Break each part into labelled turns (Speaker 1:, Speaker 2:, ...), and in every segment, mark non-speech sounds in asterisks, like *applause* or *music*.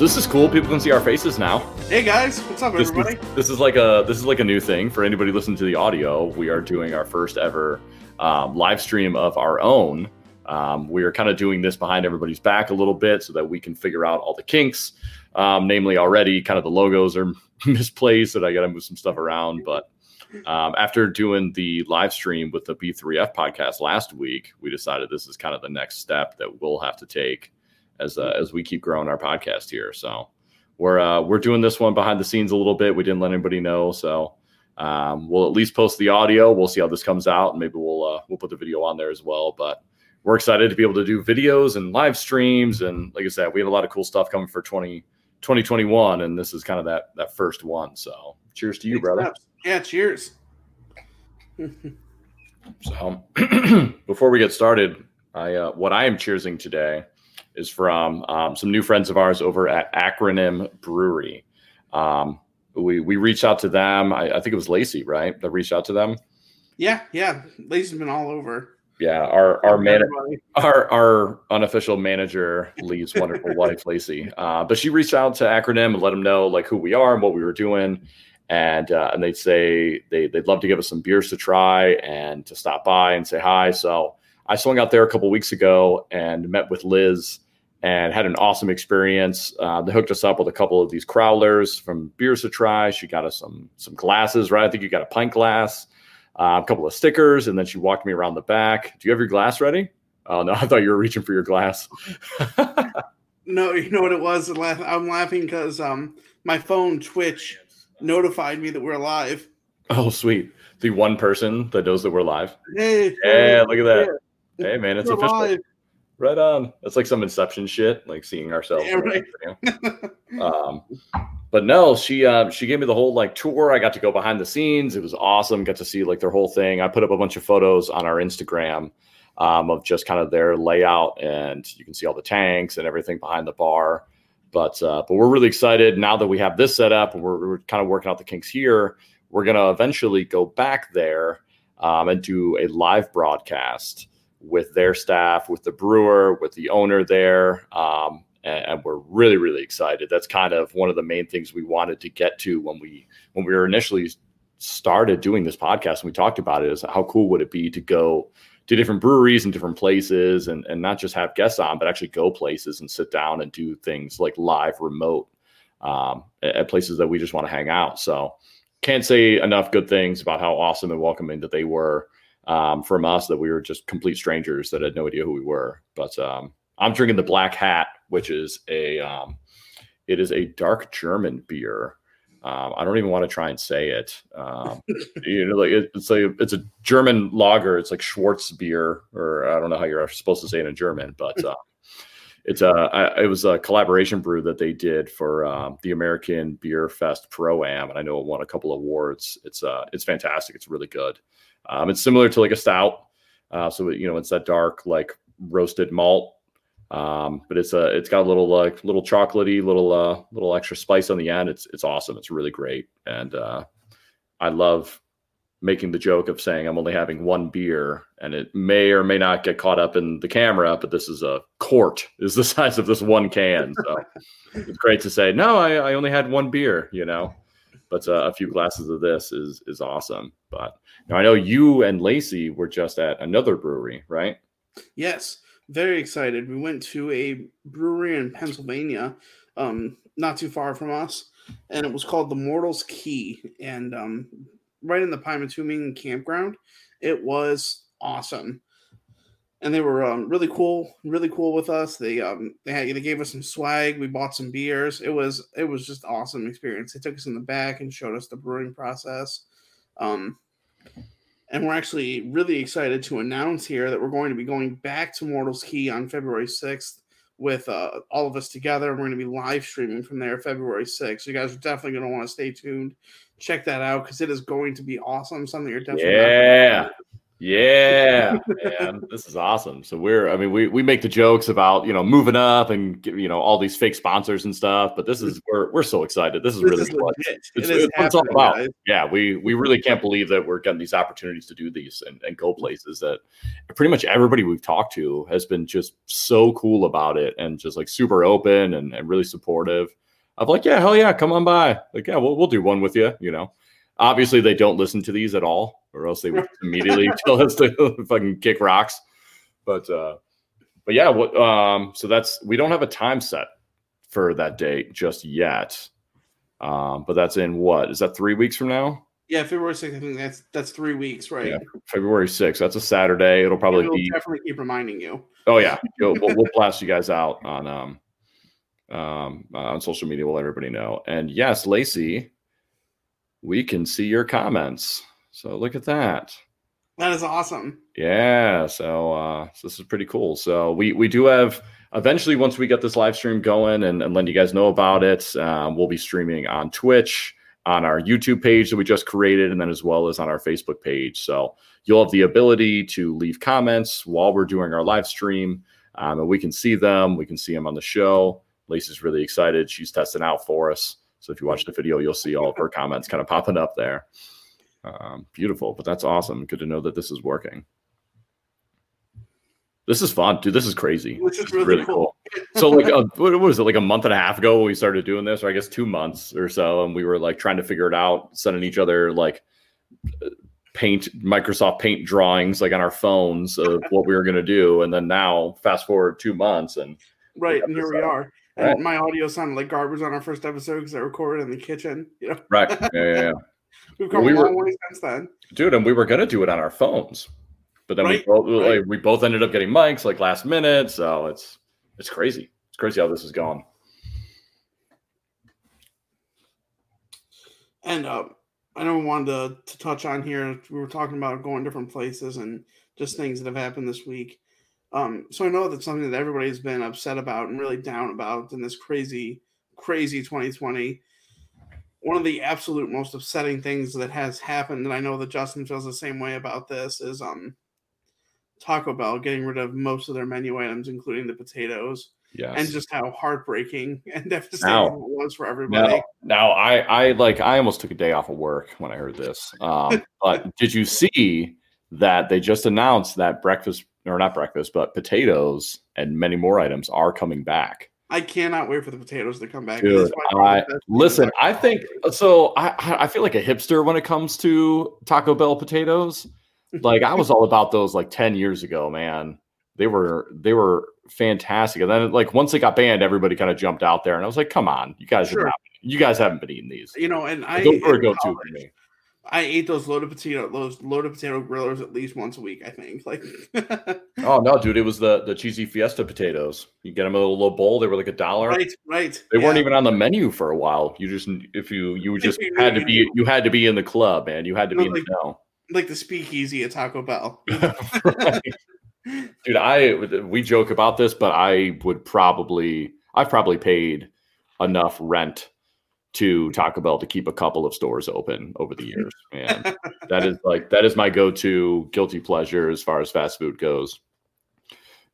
Speaker 1: so this is cool. People can see our faces now.
Speaker 2: Hey guys, what's up,
Speaker 1: This
Speaker 2: everybody?
Speaker 1: is, this is like a this is like a new thing for anybody listening to the audio. We are doing our first ever um, live stream of our own. Um, we are kind of doing this behind everybody's back a little bit so that we can figure out all the kinks. Um, namely, already kind of the logos are *laughs* misplaced, and I got to move some stuff around. But um, after doing the live stream with the B3F podcast last week, we decided this is kind of the next step that we'll have to take as uh, as we keep growing our podcast here. So we're uh, we're doing this one behind the scenes a little bit. We didn't let anybody know, so um, we'll at least post the audio. We'll see how this comes out, and maybe we'll uh, we'll put the video on there as well. But we're excited to be able to do videos and live streams, and like I said, we had a lot of cool stuff coming for 20, 2021, and this is kind of that that first one. So cheers to you, brother.
Speaker 2: Yeah, cheers. *laughs*
Speaker 1: So *clears throat* before we get started, I uh, what I am cheersing today is from um, some new friends of ours over at Acronym Brewery. Um, we we reached out to them. I, I think it was Lacey, right? That reached out to them.
Speaker 2: yeah, yeah. Lacey's been all over.
Speaker 1: Yeah, our our man, our our unofficial manager, Lee's wonderful *laughs* wife, Lacey. Uh, but she reached out to Acronym and let them know like who we are and what we were doing, and uh, and they'd say they they'd love to give us some beers to try and to stop by and say hi. So I swung out there a couple weeks ago and met with Liz and had an awesome experience. Uh, they hooked us up with a couple of these crowlers from beers to try. She got us some some glasses, right? I think you got a pint glass, uh, a couple of stickers, and then she walked me around the back. Do you have your glass ready? Oh no, *laughs* I thought you were reaching for your glass. *laughs*
Speaker 2: No, you know what it was? I'm laughing because um my phone Twitch notified me that we're live.
Speaker 1: oh sweet, the one person that knows that we're live.
Speaker 2: Hey,
Speaker 1: Yeah, look at that. Hey man, it's
Speaker 2: we're
Speaker 1: official.
Speaker 2: live.
Speaker 1: Right on. That's like some Inception shit, like seeing ourselves.
Speaker 2: Yeah, right. *laughs*
Speaker 1: um, but no, she uh, she gave me the whole like tour. I got to go behind the scenes. It was awesome. Got to see like their whole thing. I put up a bunch of photos on our Instagram um, of just kind of their layout, and you can see all the tanks and everything behind the bar. But uh, but we're really excited now that we have this set up, and we're, we're kind of working out the kinks here. We're gonna eventually go back there um, and do a live broadcast with their staff, with the brewer, with the owner there. Um, and, and we're really, really excited. That's kind of one of the main things we wanted to get to when we when we were initially started doing this podcast and we talked about it is how cool would it be to go to different breweries and different places and, and not just have guests on, but actually go places and sit down and do things like live remote um, at, at places that we just want to hang out. So can't say enough good things about how awesome and welcoming that they were um, from us that we were just complete strangers that had no idea who we were. But um, I'm drinking the Black Hat, which is a um, it is a dark German beer. Um, I don't even want to try and say it. Um, *laughs* you know, like it, it's like it's a German lager. It's like Schwarz beer, or I don't know how you're supposed to say it in German, but *laughs* uh, it's a I, it was a collaboration brew that they did for um, the American Beer Fest Pro Am, and I know it won a couple awards. It's uh it's fantastic. It's really good. Um, it's similar to like a stout, uh, so you know it's that dark like roasted malt, um, but it's a it's got a little like little chocolatey, little uh little extra spice on the end. It's it's awesome. It's really great, and uh, I love making the joke of saying I'm only having one beer, and it may or may not get caught up in the camera, but this is a quart is the *laughs* size of this one can, so it's great to say no. I, I only had one beer, you know, but uh, a few glasses of this is is awesome. But now I know you and Lacey were just at another brewery, right?
Speaker 2: Yes, very excited. We went to a brewery in Pennsylvania, um, not too far from us, and it was called the Mortals Key, and um, right in the Pymatuming campground. It was awesome, and they were um, really cool, really cool with us. They um, they had they gave us some swag. We bought some beers. It was it was just awesome experience. They took us in the back and showed us the brewing process. Um, and we're actually really excited to announce here that we're going to be going back to Mortals Key on February 6th with uh, all of us together. We're going to be live streaming from there February 6th. So you guys are definitely going to want to stay tuned. Check that out because it is going to be awesome. Something you're definitely
Speaker 1: Yeah. Yeah, man, this is awesome. So we're, I mean, we we make the jokes about you know moving up and you know all these fake sponsors and stuff, but this is we're we're so excited. This is
Speaker 2: This
Speaker 1: really
Speaker 2: is
Speaker 1: what it's,
Speaker 2: It is
Speaker 1: it's what it's all about.
Speaker 2: guys.
Speaker 1: Yeah, we we really can't believe that we're getting these opportunities to do these and, and go mm-hmm. places that pretty much everybody we've talked to has been just so cool about it and just like super open and, and really supportive of like, yeah, hell yeah, come on by. Like, yeah, we'll we'll do one with you, you know. Obviously, they don't listen to these at all, or else they would *laughs* immediately tell us to *laughs* fucking kick rocks. But uh but yeah, what um so that's we don't have a time set for that date just yet. Um, but that's in what is that three weeks from now?
Speaker 2: Yeah, February 6th, I think that's that's three weeks, right?
Speaker 1: Yeah, February 6th. That's a Saturday. It'll probably
Speaker 2: we'll
Speaker 1: be
Speaker 2: definitely keep reminding you.
Speaker 1: oh yeah. *laughs* We'll, we'll, we'll blast you guys out on um um uh, on social media. We'll let everybody know. And yes, Lacey, we can see your comments. So look at that.
Speaker 2: That is awesome.
Speaker 1: Yeah, so uh so this is pretty cool. So we we do have eventually once we get this live stream going and, and letting you guys know about it, um, we'll be streaming on Twitch, on our YouTube page that we just created, and then as well as on our Facebook page. So you'll have the ability to leave comments while we're doing our live stream, um, and we can see them. We can see them on the show. Lacey's really excited. She's testing out for us. So if you watch the video, you'll see all of her *laughs* comments kind of popping up there. Um, beautiful, but that's awesome. Good to know that this is working. This is fun, dude. This is crazy.
Speaker 2: Which is
Speaker 1: This
Speaker 2: really cool.
Speaker 1: So, like, *laughs* a, what was it, like a month and a half ago when we started doing this, or I guess two months or so, and we were like trying to figure it out, sending each other like paint Microsoft Paint drawings like on our phones of what we were going to do, and then now fast forward two months, and
Speaker 2: Right, and here we are. And
Speaker 1: Right.
Speaker 2: my audio sounded like garbage on our first episode because I recorded in the kitchen. You know,
Speaker 1: right, yeah, yeah, yeah. *laughs*
Speaker 2: we've come
Speaker 1: We
Speaker 2: a
Speaker 1: were-
Speaker 2: long way since then.
Speaker 1: dude, and we were gonna do it on our phones, but then
Speaker 2: Right,
Speaker 1: we both
Speaker 2: right.
Speaker 1: like we both ended up getting mics like last minute, so it's it's crazy. It's crazy how this is going.
Speaker 2: And uh, I know we wanted to, to touch on here. We were talking about going different places and just things that have happened this week. Um, so I know that's something that everybody's been upset about and really down about in this crazy, crazy 2020. One of the absolute most upsetting things that has happened, and I know that Justin feels the same way about this, is um Taco Bell getting rid of most of their menu items, including the potatoes,
Speaker 1: Yes.
Speaker 2: and just how heartbreaking *laughs* and devastating
Speaker 1: Now-
Speaker 2: it was for everybody.
Speaker 1: Now, now I, I like I almost took a day off of work when I heard this. Um, *laughs* but did you see that they just announced that breakfast or not breakfast, but potatoes and many more items are coming back?
Speaker 2: I cannot wait for the potatoes to come back.
Speaker 1: Dude,
Speaker 2: That's by far
Speaker 1: I listen. I think so. I I feel like a hipster when it comes to Taco Bell potatoes. *laughs* Like I was all about those like ten years ago, man. They were they were fantastic. And then like once they got banned, everybody kind of jumped out there, and I was like, come on, you guys,
Speaker 2: Sure.
Speaker 1: are not, you guys haven't been eating these.
Speaker 2: you know, and I
Speaker 1: Those were a go-to for me.
Speaker 2: I ate those loaded potato those loaded potato grillers at least once a week. I think. Like, *laughs*
Speaker 1: Oh no, dude! It was the the cheesy fiesta potatoes. You get them in a little bowl. They were like a dollar.
Speaker 2: right, right.
Speaker 1: They weren't even on the menu for a while. You just if you you just had to be you had to be in the club, man. You had to
Speaker 2: No,
Speaker 1: be in the know.
Speaker 2: like the speakeasy at Taco Bell.
Speaker 1: Right. *laughs* Dude, I we joke about this, but I would probably I've probably paid enough rent to Taco Bell to keep a couple of stores open over the years. *laughs* Man, that is like that is my go-to guilty pleasure as far as fast food goes.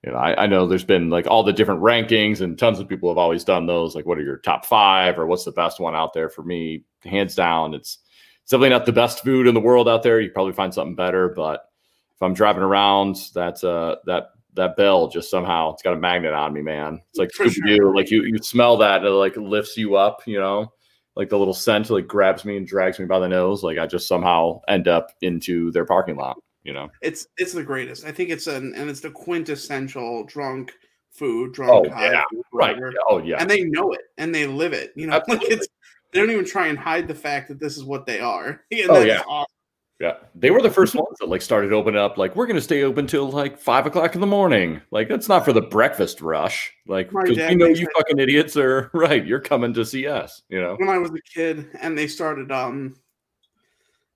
Speaker 1: You know, I, I know there's been like all the different rankings, and tons of people have always done those. Like, what are your top five, or what's the best one out there for me? Hands down, it's it's definitely not the best food in the world out there. You probably find something better, but if I'm driving around, that uh, that that bell just somehow it's got a magnet on me, man. It's like Scooby Doo. Like you you smell that and it like lifts you up, you know. Like the little scent like grabs me and drags me by the nose. Like I just somehow end up into their parking lot, you know.
Speaker 2: It's it's the greatest. I think it's an and it's the quintessential drunk food, drunk
Speaker 1: Oh,
Speaker 2: high
Speaker 1: yeah,
Speaker 2: food,
Speaker 1: Right. Oh yeah.
Speaker 2: And they know it and they live it. You know, *laughs* like it's they don't even try and hide the fact that this is what they are. *laughs* And
Speaker 1: Oh,
Speaker 2: that's
Speaker 1: yeah.
Speaker 2: awesome.
Speaker 1: Yeah, they were the first ones that like started opening up. Like, we're going to stay open till like five o'clock in the morning. Like, that's not for the breakfast rush. Like, because we know you fucking idiots are *laughs* right. You're coming to see us. You know.
Speaker 2: when I was a kid and they started um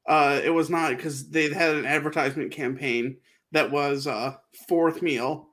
Speaker 2: uh it was not because they had an advertisement campaign that was uh fourth meal.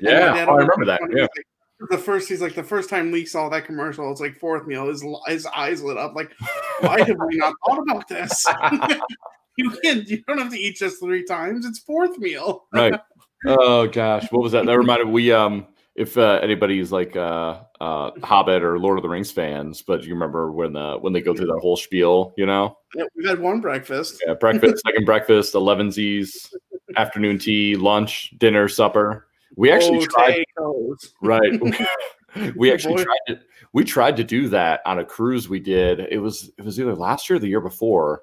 Speaker 1: Yeah, oh, I remember that. Yeah.
Speaker 2: like- the first he's like the first time Lee saw that commercial, it's like fourth meal. His his eyes lit up like, why have we not thought about this? *laughs* *laughs* you can't. You don't have to eat just three times. It's fourth meal.
Speaker 1: right. *laughs* Oh gosh, what was that? That reminded we um if uh, anybody's like uh uh Hobbit or Lord of the Rings fans, but you remember when uh when they go through that whole spiel, you know?
Speaker 2: Yeah, we've had one breakfast.
Speaker 1: Yeah, breakfast, *laughs* second breakfast, elevensies, afternoon tea, lunch, dinner, supper. We actually tried
Speaker 2: Potatoes.
Speaker 1: right. *laughs* we actually
Speaker 2: Boy.
Speaker 1: tried to we tried to do that on a cruise we did. It was it was either last year or the year before,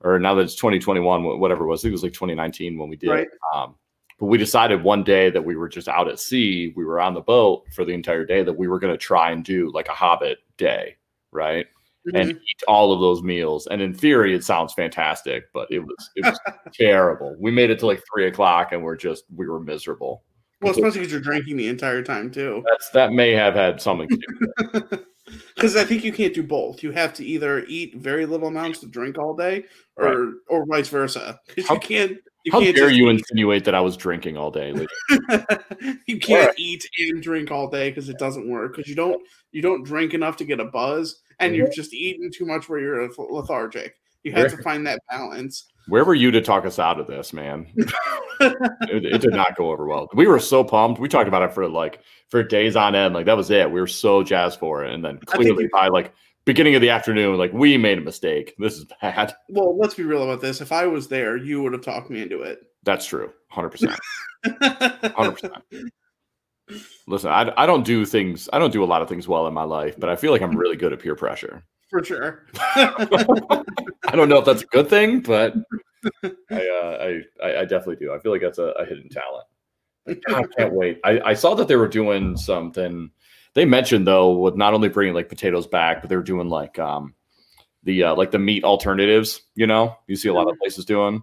Speaker 1: or now that it's 2021, whatever it was. I think it was like 2019 when we did.
Speaker 2: Right.
Speaker 1: it. Um, but we decided one day that we were just out at sea. We were on the boat for the entire day that we were going to try and do like a Hobbit day, right? And
Speaker 2: Mhm.
Speaker 1: eat all of those meals. And in theory, it sounds fantastic, but it was it was *laughs* terrible. We made it to like three o'clock, and we're just we were miserable.
Speaker 2: well, especially because you're drinking the entire time too.
Speaker 1: That's that may have had something to do. *laughs*
Speaker 2: Because I think you can't do both. You have to either eat very little amounts to drink all day, or or vice versa.
Speaker 1: How-
Speaker 2: you can't. You
Speaker 1: How
Speaker 2: can't
Speaker 1: dare you
Speaker 2: eat-
Speaker 1: insinuate that I was drinking all day? *laughs*
Speaker 2: You can't
Speaker 1: Alright.
Speaker 2: eat and drink all day because it doesn't work. Because you don't you don't drink enough to get a buzz, and mm-hmm. you've just eaten too much where you're lethargic. You have to find that balance.
Speaker 1: Where were you to talk us out of this, man? it, it did not go over well. We were so pumped. We talked about it for like for days on end. Like that was it. We were so jazzed for it, and then clearly
Speaker 2: you-
Speaker 1: by like beginning of the afternoon, like we made a mistake. This is bad.
Speaker 2: Well, let's be real about this. If I was there, you would have talked me into it.
Speaker 1: That's true. Hundred percent. Hundred percent. *laughs* Listen, I, I don't do things. I don't do a lot of things well in my life, but I feel like I'm really good at peer pressure.
Speaker 2: For sure. *laughs*
Speaker 1: I don't know if that's a good thing, but I, uh, I, I definitely do. I feel like that's a, a hidden talent. I can't wait. I, I saw that they were doing something. They mentioned though, with not only bringing like potatoes back, but they were doing like um the uh, like the meat alternatives. You know, you see a lot of places doing.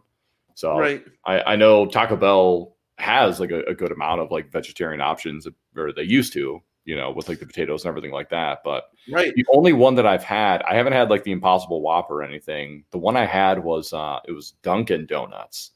Speaker 1: So
Speaker 2: right.
Speaker 1: I, I know Taco Bell has like a, a good amount of like vegetarian options, or they used to. You know, with like the potatoes and everything like that, but
Speaker 2: Right.
Speaker 1: the only one that I've had, I haven't had like the Impossible Whopper or anything. The one I had was uh it was Dunkin' Donuts.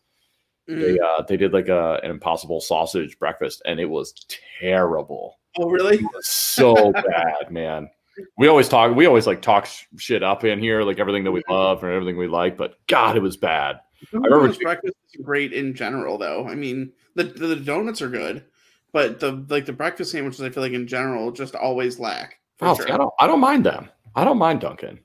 Speaker 2: Mhm.
Speaker 1: They uh they did like a an Impossible sausage breakfast, and it was terrible.
Speaker 2: Oh, really?
Speaker 1: It was so *laughs* bad, man. We always talk, we always like talk sh- shit up in here, like everything that we love and everything we like, but God, it was bad. remember
Speaker 2: Donuts
Speaker 1: she-
Speaker 2: breakfast is great in general, though. I mean, the the donuts are good, but the like the breakfast sandwiches, I feel like in general, just always lack. For
Speaker 1: Oh,
Speaker 2: sure.
Speaker 1: I don't I don't mind them. I don't mind Dunkin'.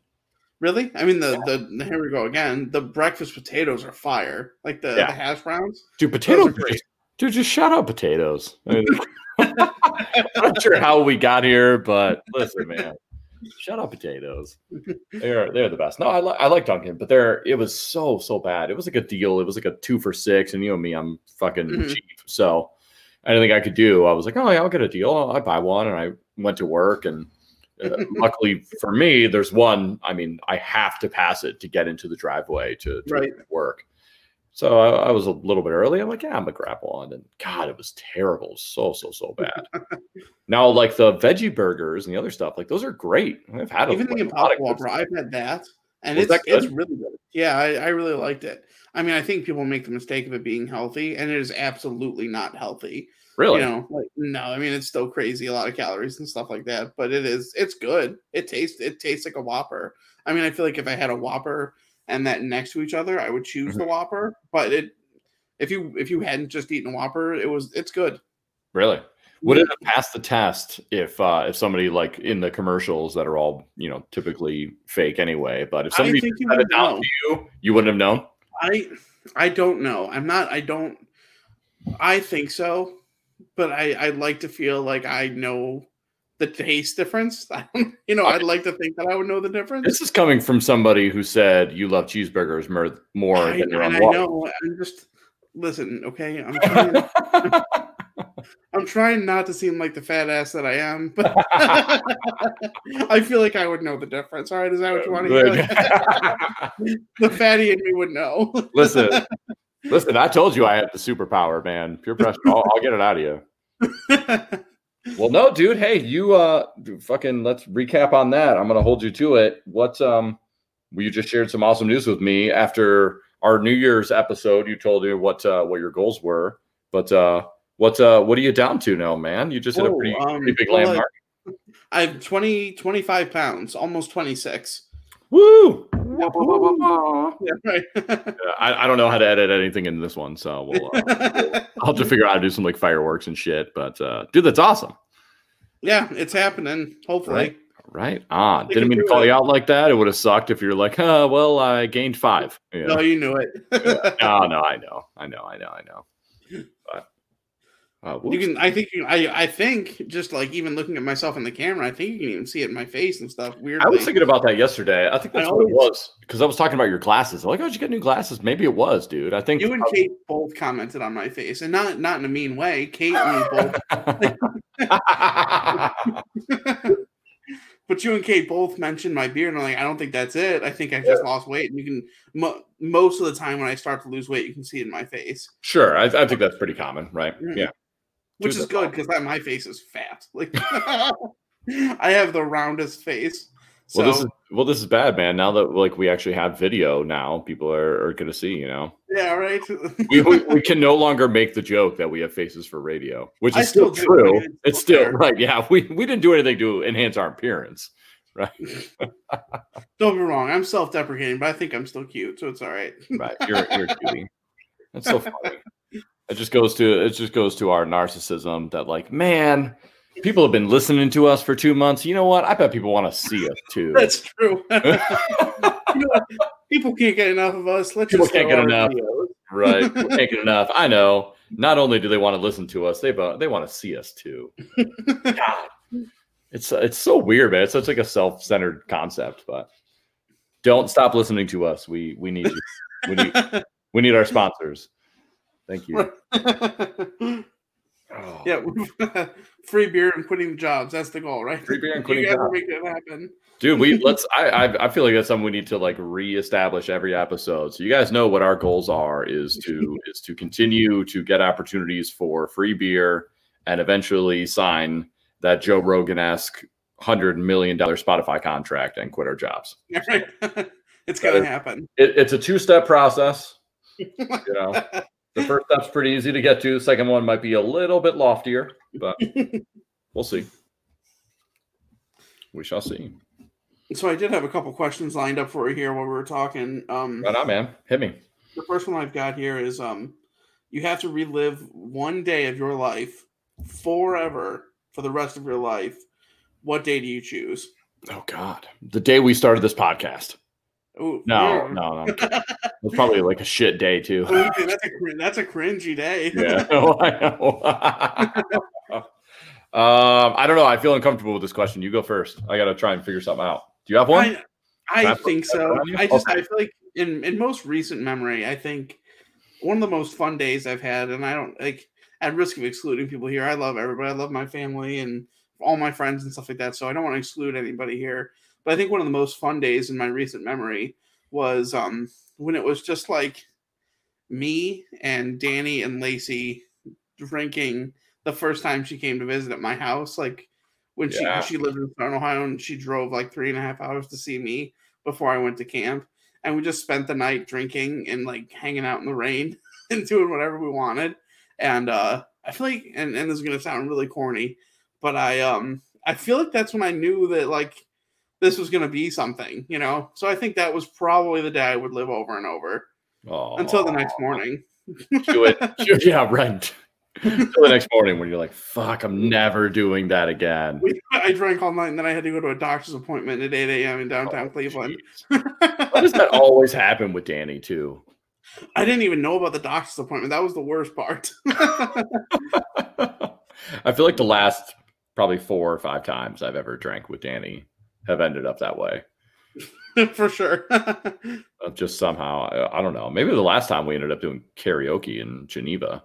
Speaker 2: Really? I mean, the, the here we go again. The breakfast potatoes are fire. Like the,
Speaker 1: Yeah.
Speaker 2: the hash browns.
Speaker 1: Dude, potatoes
Speaker 2: are
Speaker 1: are
Speaker 2: great.
Speaker 1: just, dude, just shut up, potatoes. *laughs* I mean, I'm not sure how we got here, but listen, man, shut up, potatoes. They're they're the best. No, I like I like Dunkin', but they're it was so so bad. It was like a deal. It was like a two for six, and you know me, I'm fucking
Speaker 2: Mhm.
Speaker 1: cheap. So anything I could do, I was like, oh yeah, I'll get a deal. I buy one, and I went to work, and uh, *laughs* luckily for me, there's one. I mean, I have to pass it to get into the driveway to, to
Speaker 2: Right.
Speaker 1: work. So I, I was a little bit early. I'm like, yeah, I'm gonna grab one, and God, it was terrible, so so so bad. *laughs* now, like the veggie burgers and the other stuff, like those are great. I've had
Speaker 2: Even the Impossible Whopper. I've had that, and
Speaker 1: Was
Speaker 2: it's it's really good. Yeah, I, I really liked it. I mean, I think people make the mistake of it being healthy, and it is absolutely not healthy.
Speaker 1: really.
Speaker 2: You know, like no, I mean it's still crazy, a lot of calories and stuff like that. But it is, it's good. It tastes, it tastes like a Whopper. I mean, I feel like if I had a Whopper and that next to each other, I would choose
Speaker 1: Mm-hmm.
Speaker 2: the Whopper. But it, if you if you hadn't just eaten a Whopper, it was it's good.
Speaker 1: Really? Would it have passed the test if uh, if somebody like in the commercials that are all you know typically fake anyway? But if somebody
Speaker 2: think you
Speaker 1: said
Speaker 2: would
Speaker 1: it down
Speaker 2: know.
Speaker 1: to you, you wouldn't have known.
Speaker 2: I I don't know. I'm not. I don't. I think so, but I I like to feel like I know the taste difference. *laughs* I don't- you know, I'd like to think that I would know the difference.
Speaker 1: This is coming from somebody who said you love cheeseburgers more, more
Speaker 2: I,
Speaker 1: than your own
Speaker 2: I
Speaker 1: wallet.
Speaker 2: know. I'm just listen. Okay, I'm trying. I'm *laughs* trying not to seem like the fat ass that I am, but *laughs* I feel like I would know the difference. All right, is that what you want to hear? *laughs* the fatty in me would know. *laughs*
Speaker 1: listen, listen. I told you I had the superpower, man. Pure pressure. I'll, I'll get it out of you. Well, no, dude. Hey, you uh, fucking. Let's recap on that. I'm gonna hold you to it. What um, you just shared some awesome news with me after our New Year's episode. You told me what uh what your goals were, but uh, what uh, what are you down to now, man? You just hit a pretty,
Speaker 2: um,
Speaker 1: pretty big
Speaker 2: well,
Speaker 1: landmark.
Speaker 2: I have 20, 25 pounds, almost 26.
Speaker 1: Woo!
Speaker 2: Yeah, right. *laughs*
Speaker 1: Yeah, I, I don't know how to edit anything in this one, so we'll, uh, *laughs* I'll have to figure out how to do some like fireworks and shit. But uh, dude, that's awesome.
Speaker 2: yeah, it's happening. Hopefully.
Speaker 1: Right. Right on.
Speaker 2: They
Speaker 1: Didn't mean to call
Speaker 2: it.
Speaker 1: you out like that. It would have sucked if you're like, huh, well, I gained five. Yeah.
Speaker 2: No, you knew it. *laughs*
Speaker 1: no, no, I know, I know, I know, I know. Uh,
Speaker 2: You can. I think. You, I. I think just like even looking at myself in the camera, I think you can even see it in my face and stuff. Weirdly.
Speaker 1: I was thinking about that yesterday. I think
Speaker 2: I
Speaker 1: that's what it was because I was talking about your glasses. I'm like, oh, did you get new glasses? Maybe it was, dude. I think
Speaker 2: you and Kate both commented on my face, and not not in a mean way. Kate and me both, *laughs* but you and Kate both mentioned my beard, and I'm like, I don't think that's it. I think I just lost weight, and you can mo- most of the time when I start to lose weight, you can see it in my face,
Speaker 1: sure, I, I think that's pretty common, right?
Speaker 2: Mm.
Speaker 1: Yeah.
Speaker 2: Which is good because my face is fat. Like *laughs* I have the roundest face. So
Speaker 1: Well, this is well, this is bad, man. Now that like we actually have video, now people are, are going to see. You know,
Speaker 2: yeah, right. *laughs*
Speaker 1: we, we we can no longer make the joke that we have faces for radio, which
Speaker 2: I
Speaker 1: is still,
Speaker 2: still
Speaker 1: true. It's
Speaker 2: it's
Speaker 1: still
Speaker 2: still
Speaker 1: right. Yeah, we we didn't do anything to enhance our appearance. Right. *laughs*
Speaker 2: Don't be wrong. I'm self-deprecating, but I think I'm still cute, so it's all right.
Speaker 1: Right, you're you're cutie. That's so funny. It just goes to it just goes to our narcissism that like, man, people have been listening to us for two months. You know what? I bet people want to see us too. *laughs*
Speaker 2: That's true. *laughs* You know? People can't get enough of us. Let's
Speaker 1: People
Speaker 2: just
Speaker 1: can't get enough.
Speaker 2: videos.
Speaker 1: right. *laughs* We're taking enough. I know. Not only do they want to listen to us, they they want to see us too. God. It's it's so weird, man. It's such like a self-centered concept, but don't stop listening to us. We we need you. We need we need our sponsors. Thank you. *laughs* Oh.
Speaker 2: yeah, *laughs* free beer and quitting jobs. That's the goal, right?
Speaker 1: Free beer and quitting jobs.
Speaker 2: make it happen.
Speaker 1: Dude, we let's *laughs* I, I I feel like that's something we need to like reestablish every episode. So you guys know what our goals are is to is to continue to get opportunities for free beer and eventually sign that Joe Rogan esque hundred million dollar Spotify contract and quit our jobs.
Speaker 2: Right? it's gonna happen.
Speaker 1: It, it's a two step process. You know, the first step's pretty easy to get to. The second one might be a little bit loftier, but *laughs* we'll see. We shall see.
Speaker 2: So I did have a couple questions lined up for you here while we were talking. Um,
Speaker 1: Right on, man. Hit me.
Speaker 2: the first one I've got here is um, you have to relive one day of your life forever for the rest of your life. What day do you choose?
Speaker 1: Oh God, the day we started this podcast.
Speaker 2: Ooh,
Speaker 1: No, no, no. *laughs* It's probably like a shit day too.
Speaker 2: Ooh, that's a that's a cringy day. *laughs*
Speaker 1: Yeah, no, I know. um, I don't know. I feel uncomfortable with this question. You go first. I got to try and figure something out. Do you have one?
Speaker 2: I, I
Speaker 1: put
Speaker 2: think so. I just
Speaker 1: Okay.
Speaker 2: I feel like in in most recent memory, I think one of the most fun days I've had, and I don't like at risk of excluding people here. I love everybody. I love my family and all my friends and stuff like that. So I don't want to exclude anybody here. But I think one of the most fun days in my recent memory was um when it was just like me and Danny and Lacey drinking the first time she came to visit at my house. Like when she
Speaker 1: Yeah.
Speaker 2: she lived in Southern Ohio and she drove like three and a half hours to see me before I went to camp. And we just spent the night drinking and like hanging out in the rain *laughs* and doing whatever we wanted. And uh I feel like and, and this is gonna sound really corny, but I um I feel like that's when I knew that like this was gonna be something, you know. So I think that was probably the day I would live over and over
Speaker 1: Oh,
Speaker 2: until the next morning. *laughs*
Speaker 1: Do it. Yeah, right. Until the next morning when you're like, "Fuck, I'm never doing that again."
Speaker 2: I drank all night and then I had to go to a doctor's appointment at 8 a.m. in downtown oh, Cleveland.
Speaker 1: Jeez. *laughs* Why does that always happen with Danny too?
Speaker 2: I didn't even know about the doctor's appointment. That was the worst part. *laughs*
Speaker 1: I feel like the last probably four or five times I've ever drank with Danny have ended up that way. *laughs*
Speaker 2: For sure. *laughs*
Speaker 1: Uh, Just somehow, I, I don't know. Maybe the last time we ended up doing karaoke in Geneva.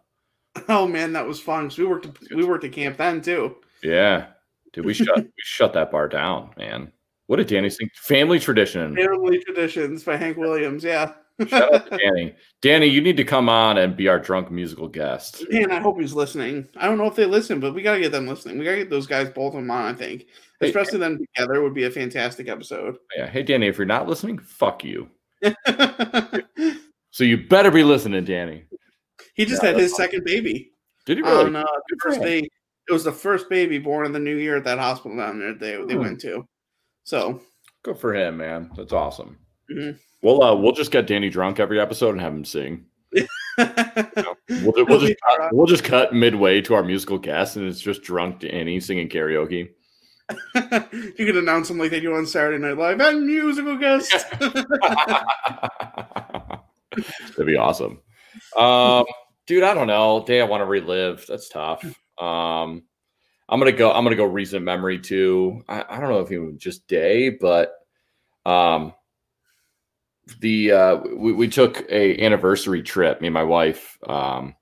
Speaker 2: oh man, that was fun. 'cause we worked we worked at camp then too.
Speaker 1: Yeah, dude, we shut *laughs* we shut that bar down, man. What did Danny sing? Family tradition.
Speaker 2: Family Traditions by Hank Williams. Yeah.
Speaker 1: Shout out to Danny. Danny, you need to come on and be our drunk musical guest.
Speaker 2: Man, I hope he's listening. I don't know if they listen, but we gotta get them listening. We gotta get those guys both of them on, I think.
Speaker 1: Hey,
Speaker 2: Especially them together would be a fantastic episode.
Speaker 1: Yeah. Hey, Danny, if you're not listening, fuck you. *laughs* So you better be listening, Danny.
Speaker 2: he just
Speaker 1: Yeah,
Speaker 2: had his second baby.
Speaker 1: Did he really?
Speaker 2: on uh, the first day. It was the first baby born in the new year at that hospital down there. They they
Speaker 1: Hmm.
Speaker 2: went to. So
Speaker 1: Good for him, man. That's awesome.
Speaker 2: Mhm.
Speaker 1: We'll uh, we'll just get Danny drunk every episode and have him sing. *laughs* We'll, we'll just cut, we'll just cut midway to our musical guest, and it's just drunk Danny singing karaoke. *laughs*
Speaker 2: you could announce something like that you on Saturday Night Live and musical guest. *laughs*
Speaker 1: That'd be awesome. Um, dude, I don't know. Day I want to relive. That's tough. Um, I'm gonna go. I'm gonna go recent memory too. I, I don't know if even just day, but um, the uh, we, we took a anniversary trip. Me and my wife um,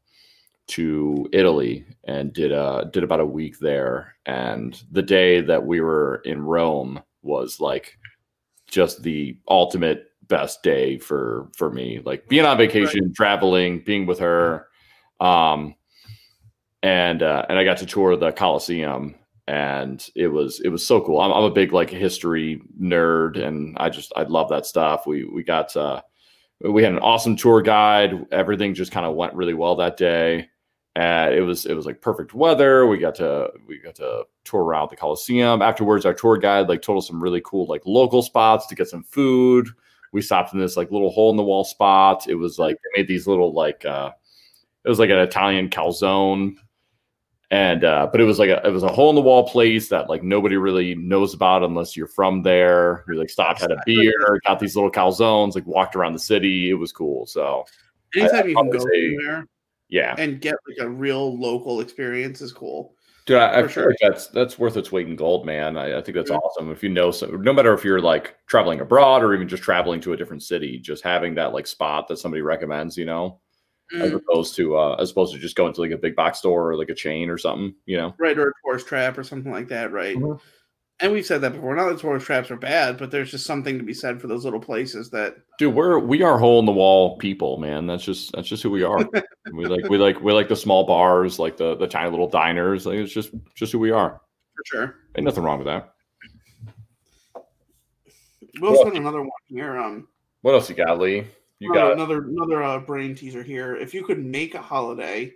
Speaker 1: to Italy and did uh did about a week there. And the day that we were in Rome was like just the ultimate best day for for me. Like being on vacation, traveling, being with her. Um, and uh, and I got to tour the Coliseum, and it was it was so cool. I'm, I'm a big like history nerd, and I just I love that stuff. We we got uh, we had an awesome tour guide. Everything just kind of went really well that day. And it was it was like perfect weather. We got to we got to tour around the Coliseum. Afterwards, our tour guide like told us some really cool like local spots to get some food. We stopped in this like little hole in the wall spot. It was like they made these little like uh it was like an Italian calzone and uh, but it was like a it was a hole in the wall place that like nobody really knows about unless you're from there. We like stopped, had a beer, got these little calzones, like walked around the city. It was cool. So
Speaker 2: Anytime you can go
Speaker 1: say-
Speaker 2: somewhere
Speaker 1: yeah,
Speaker 2: and get like a real local experience is cool.
Speaker 1: dude, I, I
Speaker 2: For
Speaker 1: feel
Speaker 2: sure.
Speaker 1: like that's that's worth its weight in gold, man. I, I think that's
Speaker 2: Mhm.
Speaker 1: awesome. If you know, so, no matter if you're like traveling abroad or even just traveling to a different city, just having that like spot that somebody recommends, you know, as
Speaker 2: Mm,
Speaker 1: opposed to uh, as opposed to just going to like a big box store or like a chain or something, you know.
Speaker 2: right, or a tourist trap or something like that, right?
Speaker 1: Mhm.
Speaker 2: And we've said that before. Not that tourist traps are bad, but there's just something to be said for those little places that
Speaker 1: Dude, we're we are hole in the wall people, man. That's just that's just who we are. *laughs* we like we like we like the small bars, like the the tiny little diners. Like it's just just who we are.
Speaker 2: for sure.
Speaker 1: Ain't nothing wrong with that.
Speaker 2: We'll
Speaker 1: Well-
Speaker 2: send another one here. Um,
Speaker 1: What else you got, Lee? You
Speaker 2: Uh,
Speaker 1: got
Speaker 2: another another uh, brain teaser here. If you could make a holiday,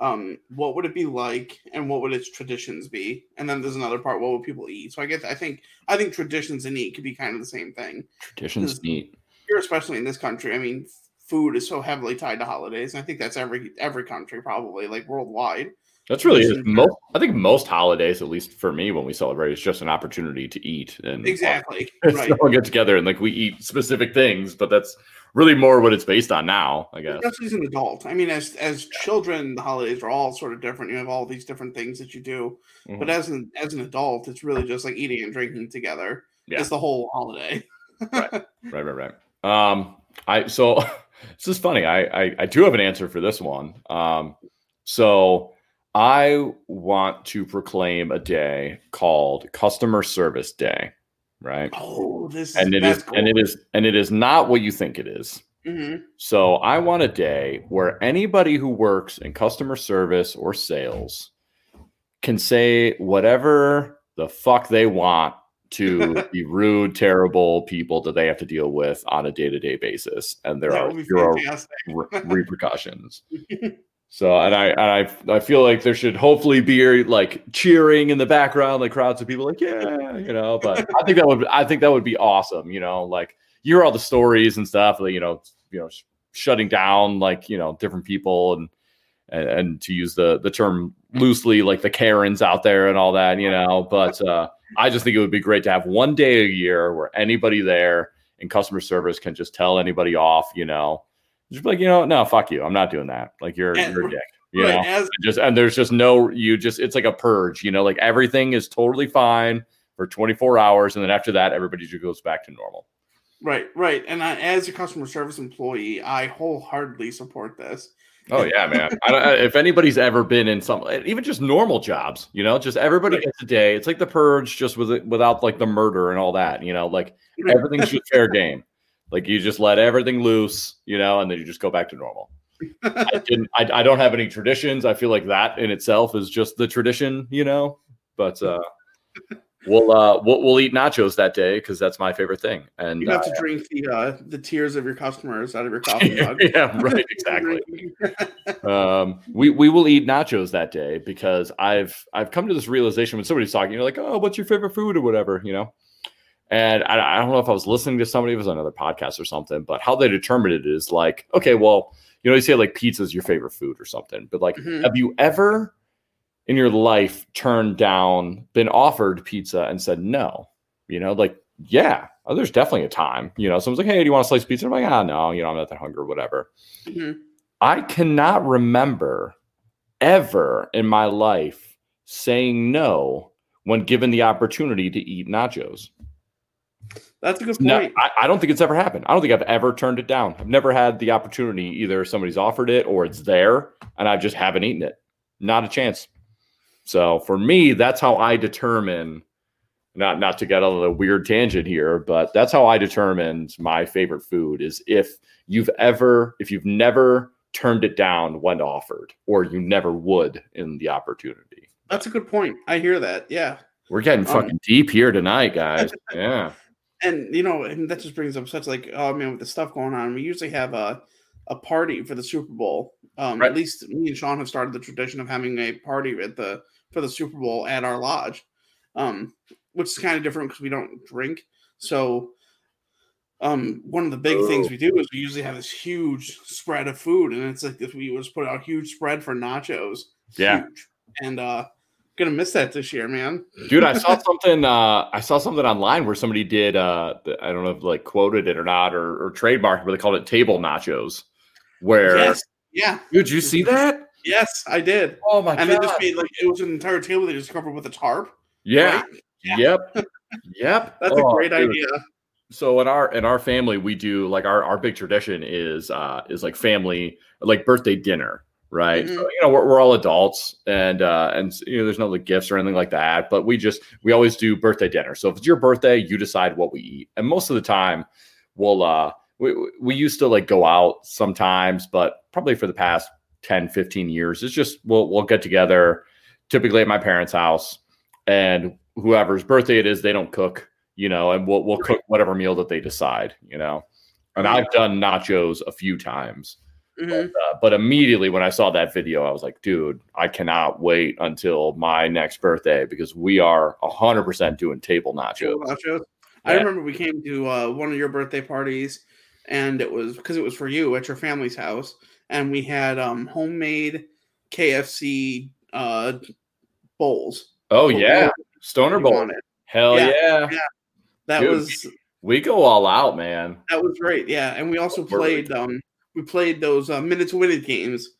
Speaker 2: um, what would it be like, and what would its traditions be? And then there's another part: what would people eat? So I guess I think I think traditions and eat could be kind of the same thing.
Speaker 1: traditions neat.
Speaker 2: Here, especially in this country, I mean, food is so heavily tied to holidays, and I think that's every every country probably like worldwide.
Speaker 1: That's really it. most. I think most holidays, at least for me, when we celebrate, it's just an opportunity to eat and
Speaker 2: Exactly. *laughs*
Speaker 1: It's
Speaker 2: right.
Speaker 1: all get together and like we eat specific things, but that's really more what it's based on now, I guess.
Speaker 2: Especially as an adult. I mean, as as children, the holidays are all sort of different. You have all these different things that you do. But
Speaker 1: Mhm.
Speaker 2: as an as an adult, it's really just like eating and drinking together.
Speaker 1: Yeah.
Speaker 2: It's the whole holiday.
Speaker 1: Right, *laughs* right, right, right. Um, I so *laughs* this is funny. I, I I do have an answer for this one. Um, so I want to proclaim a day called Customer Service Day, right?
Speaker 2: Oh, this
Speaker 1: And it
Speaker 2: is
Speaker 1: is, and it is, and it is not what you think it is.
Speaker 2: hmm
Speaker 1: So I want a day where anybody who works in customer service or sales can say whatever the fuck they want to *laughs* the rude, terrible people that they have to deal with on a day-to-day basis, and there
Speaker 2: that
Speaker 1: are
Speaker 2: be
Speaker 1: zero re- *laughs* repercussions. *laughs* So, and I, and I, I feel like there should hopefully be like cheering in the background, like crowds of people, like yeah, you know. But I think that would, I think that would be awesome, you know. Like you hear all the stories and stuff, like you know, you know, sh- shutting down like you know different people and and, and to use the the term loosely, like the Karens out there and all that, you know. But uh, I just think it would be great to have one day a year where anybody there in customer service can just tell anybody off, you know, just be like, you know, no, fuck you, I'm not doing that. Like you're
Speaker 2: And-
Speaker 1: you're a dick, you
Speaker 2: right,
Speaker 1: know.
Speaker 2: as
Speaker 1: And just and there's just no you just it's like a purge, you know, like everything is totally fine for 24 hours, and then after that, everybody just goes back to normal.
Speaker 2: right, right. And I, as a customer service employee, I wholeheartedly support this.
Speaker 1: Oh yeah, man. I don't, I- if anybody's ever been in some, even just normal jobs, you know, just everybody
Speaker 2: Right.
Speaker 1: gets a day. It's like the purge, just with it, without like the murder and all that. You know, like everything's just fair game. Like you just let everything loose, you know, and then you just go back to normal. I didn't. I, I don't have any traditions. I feel like that in itself is just the tradition, you know. But uh, *laughs* we'll uh, we'll, we'll eat nachos that day because that's my favorite thing. And
Speaker 2: You have
Speaker 1: uh,
Speaker 2: to drink the uh, the tears of your customers out of your *laughs* coffee mug.
Speaker 1: yeah, right, exactly. um, we we will eat nachos that day because I've I've come to this realization when somebody's talking, you're like, oh, what's your favorite food or whatever, you know, And I, I don't know if I was listening to somebody, it was another podcast or something, but how they determined it is like, okay, well, you know, you say like pizza is your favorite food or something, but like,
Speaker 2: Mhm.
Speaker 1: have you ever in your life turned down, been offered pizza and said no? You know, like, yeah, oh, there's definitely a time. You know, someone's like, hey, do you want a slice of pizza? I'm like, ah, no, you know, I'm not that hungry or whatever.
Speaker 2: Mhm.
Speaker 1: I cannot remember ever in my life saying no when given the opportunity to eat nachos.
Speaker 2: That's a good
Speaker 1: No,
Speaker 2: point.
Speaker 1: I, I don't think it's ever happened. I don't think I've ever turned it down. I've never had the opportunity. Either somebody's offered it or it's there and I just haven't eaten it. Not a chance. So for me, that's how I determine not not to get on a weird tangent here, but that's how I determined my favorite food is if you've ever if you've never turned it down when offered or you never would in the opportunity.
Speaker 2: That's a good point. I hear that. Yeah.
Speaker 1: We're getting
Speaker 2: Um,
Speaker 1: fucking deep here tonight, guys. *laughs* Yeah.
Speaker 2: And you know, and that just brings up such like, oh man, with the stuff going on, we usually have a a party for the Super Bowl. Um,
Speaker 1: Right.
Speaker 2: At least me and Sean have started the tradition of having a party at the for the Super Bowl at our lodge, um, which is kind of different because we don't drink. So, um, one of the big things
Speaker 1: Oh.
Speaker 2: we do is we usually have this huge spread of food, and it's like if we just put out a huge spread for nachos.
Speaker 1: Yeah.
Speaker 2: Huge. and uh, gonna miss that this year, man.
Speaker 1: dude i saw something uh i saw something online where somebody did uh i don't know if like quoted it or not or, or trademarked but they called it table nachos where
Speaker 2: Yes, yeah,
Speaker 1: dude you see that
Speaker 2: yes, I did.
Speaker 1: oh my
Speaker 2: and they just made like it was an entire table they just covered with a tarp.
Speaker 1: yeah
Speaker 2: right? Yeah.
Speaker 1: yep yep
Speaker 2: That's a
Speaker 1: Oh,
Speaker 2: great
Speaker 1: dude.
Speaker 2: idea.
Speaker 1: so in our in our family we do like our our big tradition is uh is like family like birthday dinner right?
Speaker 2: Mhm.
Speaker 1: so, you know we're, we're all adults and uh and you know there's no like gifts or anything like that but we just we always do birthday dinner. So if it's your birthday you decide what we eat. And most of the time we'll uh we, we used to like go out sometimes but probably for the past 10 15 years it's just we'll we'll get together typically at my parents house and whoever's birthday it is they don't cook you know and we'll, we'll cook whatever meal that they decide you know? And i've done nachos a few times
Speaker 2: Mhm.
Speaker 1: uh, but immediately when I saw that video, I was like, dude, I cannot wait until my next birthday because we are 100% doing table nachos.
Speaker 2: Nachos. I remember we came to uh, one of your birthday parties, and it was because it was for you at your family's house, and we had um, homemade KFC uh, bowls.
Speaker 1: Oh, yeah. Stoner Bowl. Hell
Speaker 2: Yeah.
Speaker 1: yeah.
Speaker 2: Yeah. That
Speaker 1: Dude.
Speaker 2: was
Speaker 1: We go all out, man.
Speaker 2: that was great. Yeah, and we also played um, we played those uh, minute to win it games.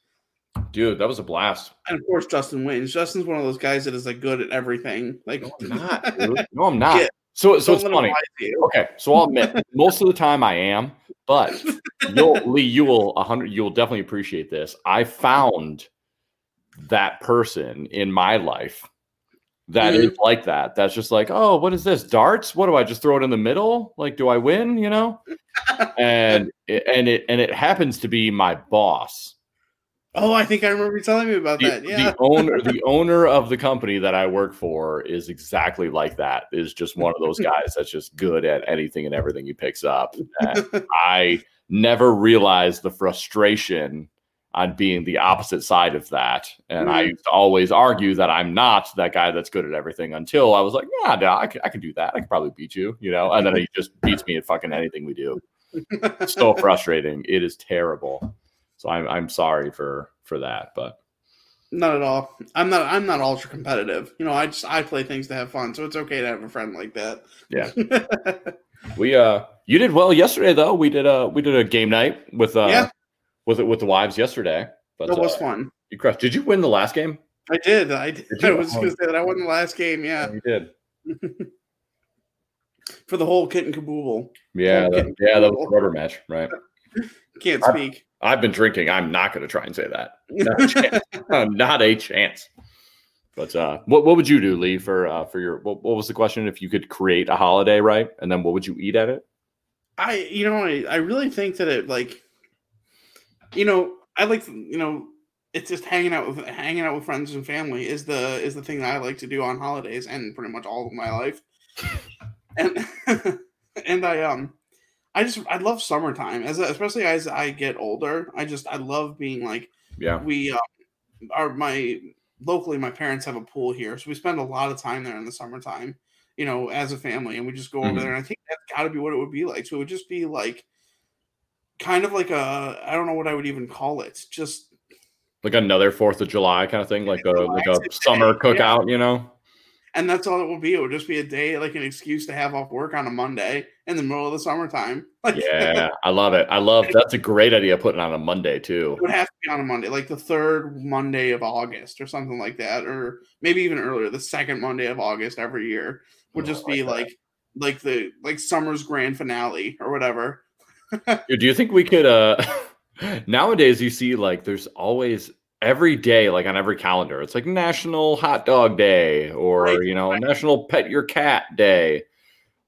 Speaker 1: Dude, that was a blast.
Speaker 2: And of course, Justin wins. Justin's one of those guys that is like good at everything. Like,
Speaker 1: No, I'm *laughs* not, dude. No, I'm not.
Speaker 2: Yeah.
Speaker 1: So, so
Speaker 2: Don't
Speaker 1: it's funny.
Speaker 2: lie to you.
Speaker 1: Okay, so I'll admit, most of the time I am, but you'll *laughs* Lee, you will a hundred, you will definitely appreciate this. I found that person in my life that is like that. That's just like, oh, what is this? Darts? What do I just throw it in the middle? Like, do I win? You know? *laughs* And it, and it and it happens to be my boss.
Speaker 2: Oh, I think I remember you telling me about
Speaker 1: The,
Speaker 2: that. Yeah.
Speaker 1: the owner, *laughs* the owner of the company that I work for is exactly like that. Is just one of those guys that's just good at anything and everything he picks up. *laughs* I never realized the frustration on being the opposite side of that. And I
Speaker 2: Mhm.
Speaker 1: used to always argue that I'm not that guy that's good at everything until I was like, yeah, no, I can, I can do that. I can probably beat you, you know? And then he just beats me at fucking anything we do. It's so *laughs* frustrating. It is terrible. So I'm, I'm sorry for, for that, but
Speaker 2: Not at all. I'm not. I'm not ultra competitive. You know, I just I play things to have fun, so it's okay to have a friend like that.
Speaker 1: Yeah. *laughs* we, uh, you did well yesterday though. We did a, we did a game night with, uh,
Speaker 2: Yeah.
Speaker 1: With, it with the wives yesterday, but
Speaker 2: that was
Speaker 1: uh,
Speaker 2: fun.
Speaker 1: you crushed. Did you win the last game?
Speaker 2: I did. I did.
Speaker 1: Did
Speaker 2: I was going to say that I won the last game. Yeah,
Speaker 1: You did. *laughs*
Speaker 2: for the whole kit and caboodle.
Speaker 1: Yeah, that, yeah, that was a rubber match, right? *laughs*
Speaker 2: Can't
Speaker 1: I-
Speaker 2: speak.
Speaker 1: I've been drinking. I'm not going to try and say that. *laughs* Not a chance. Not a chance. But uh, what what would you do, Lee, for uh, for your what, what was the question? If you could create a holiday, right, and then what would you eat at it?
Speaker 2: I you know I, I really think that it like you know I like you know it's just hanging out with hanging out with friends and family is the is the thing that I like to do on holidays and pretty much all of my life *laughs* and *laughs* and I um I just I love summertime as especially as I get older I just I love being like
Speaker 1: Yeah,
Speaker 2: we um, are my locally my parents have a pool here so we spend a lot of time there in the summertime you know, as a family, and we just go over
Speaker 1: Mhm.
Speaker 2: there. And I think that's got to be what it would be like. So it would just be like, kind of like a, I don't know what I would even call it. Just
Speaker 1: Like another Fourth of July kind of thing, like a like a summer
Speaker 2: day,
Speaker 1: cookout, you know?
Speaker 2: and that's all it would be. It would just be a day, like an excuse to have off work on a Monday in the middle of the summertime. *laughs* Like,
Speaker 1: Yeah, I love it. I love that's a great idea putting on a Monday too.
Speaker 2: it would have to be on a Monday, like the third Monday of August or something like that, or maybe even earlier, the second Monday of August every year would
Speaker 1: Oh,
Speaker 2: just be
Speaker 1: like,
Speaker 2: like the like summer's grand finale or whatever.
Speaker 1: Dude, Do you think we could uh *laughs* nowadays you see like there's always every day like on every calendar it's like National Hot Dog Day or
Speaker 2: Right,
Speaker 1: you know
Speaker 2: right.
Speaker 1: National Pet Your Cat Day.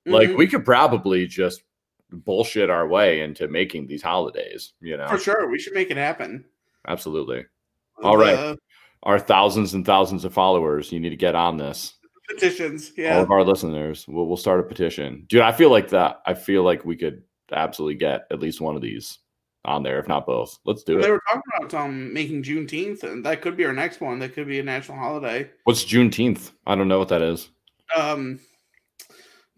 Speaker 1: Like
Speaker 2: Mhm,
Speaker 1: we could probably just bullshit our way into making these holidays, you know.
Speaker 2: for sure, we should make it happen.
Speaker 1: Absolutely. All right.
Speaker 2: The
Speaker 1: Our thousands and thousands of followers, you need to get on this.
Speaker 2: petitions, Yeah, All
Speaker 1: of our listeners, we'll, we'll start a petition. Dude, I feel like that. I feel like we could absolutely get at least one of these on there, if not both. Let's do
Speaker 2: They
Speaker 1: it.
Speaker 2: They were talking about um making Juneteenth, and that could be our next one. That could be a national holiday.
Speaker 1: What's Juneteenth? I don't know what that is.
Speaker 2: Um,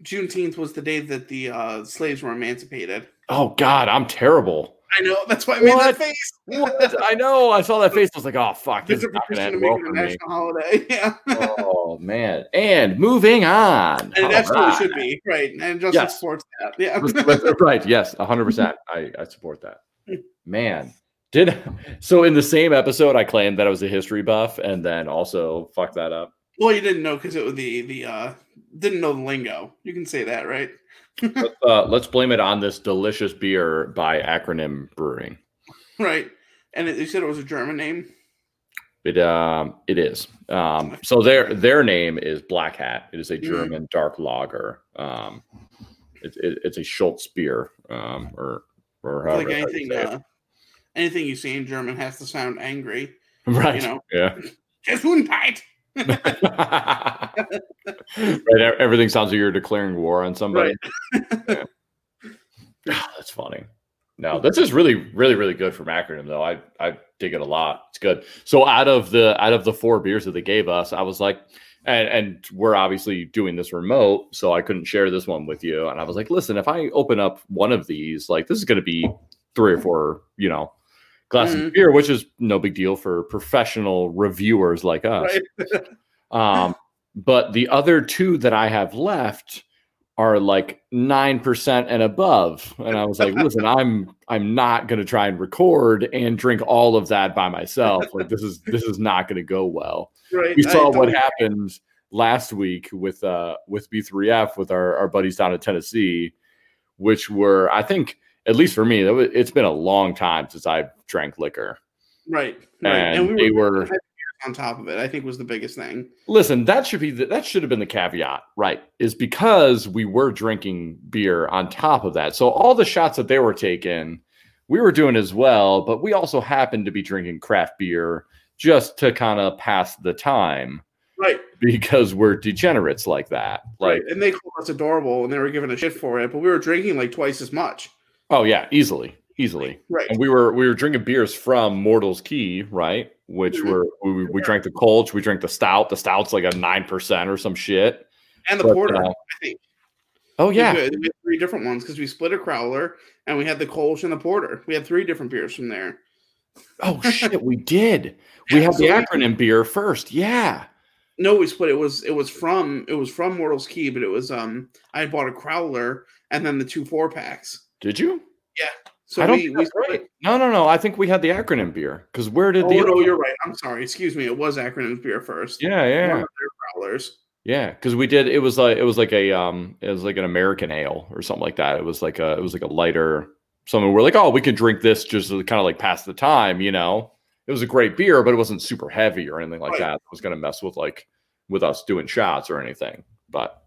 Speaker 2: Juneteenth was the day that the uh, slaves were emancipated.
Speaker 1: Oh God, I'm terrible.
Speaker 2: I know that's why I made
Speaker 1: What?
Speaker 2: that face.
Speaker 1: What? I know. I saw that face. I was like, oh fuck, this is
Speaker 2: a
Speaker 1: not gonna end
Speaker 2: make
Speaker 1: well
Speaker 2: it a
Speaker 1: for me.
Speaker 2: national holiday. *laughs* Yeah,
Speaker 1: Oh man. And moving on.
Speaker 2: and it
Speaker 1: All
Speaker 2: absolutely
Speaker 1: right.
Speaker 2: should be right. And Justin
Speaker 1: Yes.
Speaker 2: supports that. Yeah, *laughs*
Speaker 1: right. Yes, 100%. I, I support that. Man, did *laughs* so in the same episode, I claimed that I was a history buff and then also fuck that up.
Speaker 2: well, you didn't know because it was the the uh didn't know the lingo. You can say that, right?
Speaker 1: Let's, uh, let's blame it on this delicious beer by Akronym Brewing.
Speaker 2: Right. And it, you said it was a German name.
Speaker 1: It um it is. Um so their their name is Black Hat. It is a
Speaker 2: Mhm.
Speaker 1: German dark lager. Um it, it, it's a Schwarzbier. Um or or however
Speaker 2: like anything uh, anything you see in German has to sound angry. *laughs*
Speaker 1: right.
Speaker 2: you know.
Speaker 1: Yeah. *laughs*
Speaker 2: Gesundheit.
Speaker 1: Right. Everything sounds like you're declaring war on somebody. *laughs* Yeah. Ah, That's funny. No, this is really, really, really good from Akronym though. I I dig it a lot. It's good. So out of the out of the four beers that they gave us, I was like, and and we're obviously doing this remote, so I couldn't share this one with you. And I was like, listen, if I open up one of these, like this is going to be three or four, you know, glasses of
Speaker 2: Mhm.
Speaker 1: beer, which is no big deal for professional reviewers like us.
Speaker 2: Right. *laughs*
Speaker 1: Um, but the other two that I have left are like nine percent and above. And I was like, listen, *laughs* I'm I'm not gonna try and record and drink all of that by myself. Like this is this is not gonna go well.
Speaker 2: Right.
Speaker 1: We saw what happened last week with uh with B3F with our, our buddies down in Tennessee, which were I think at least for me, that was, it's been a long time since I've drank liquor.
Speaker 2: Right. Right.
Speaker 1: And, they were
Speaker 2: on top of it. I think was the biggest thing.
Speaker 1: Listen, that should be the, that should have been the caveat, right? Is because we were drinking beer on top of that. So all the shots that they were taking, we were doing as well, but we also happened to be drinking craft beer just to kind of pass the time
Speaker 2: Right.
Speaker 1: because we're degenerates like that. Like,
Speaker 2: Right. And they called us adorable and they were giving a shit for it, but we were drinking like twice as much.
Speaker 1: Oh yeah, easily, easily.
Speaker 2: Right.
Speaker 1: And we were we were drinking beers from Mortal's Key, right? Which
Speaker 2: Mhm.
Speaker 1: were we, we drank the Kolsch, we drank the stout. The stout's like a nine percent or some shit.
Speaker 2: And the
Speaker 1: But,
Speaker 2: porter,
Speaker 1: uh,
Speaker 2: I think.
Speaker 1: Oh yeah,
Speaker 2: we had three different ones because we split a crowler and we had the Kolsch and the porter. We had three different beers from there.
Speaker 1: Oh *laughs* shit, we did. We had the Akronym beer first. Yeah.
Speaker 2: No, we split. It was it was from it was from Mortal's Key, but it was um I bought a crowler and then the two four packs.
Speaker 1: Did you? Yeah.
Speaker 2: So
Speaker 1: I don't
Speaker 2: we,
Speaker 1: think
Speaker 2: we
Speaker 1: right. No, no, no. I think we had the Akronym beer. Because where did
Speaker 2: Oh
Speaker 1: the
Speaker 2: no, you're right. I'm sorry. Excuse me. It was Akronyms beer first.
Speaker 1: Yeah, yeah.
Speaker 2: of their crowlers.
Speaker 1: Yeah. Because we did it was like it was like a um it was like an American ale or something like that. It was like a it was like a lighter something we're like, oh, we could drink this just to kind of like pass the time, you know. It was a great beer, but it wasn't super heavy or anything like
Speaker 2: Right.
Speaker 1: that. It was gonna mess with like with us doing shots or anything. But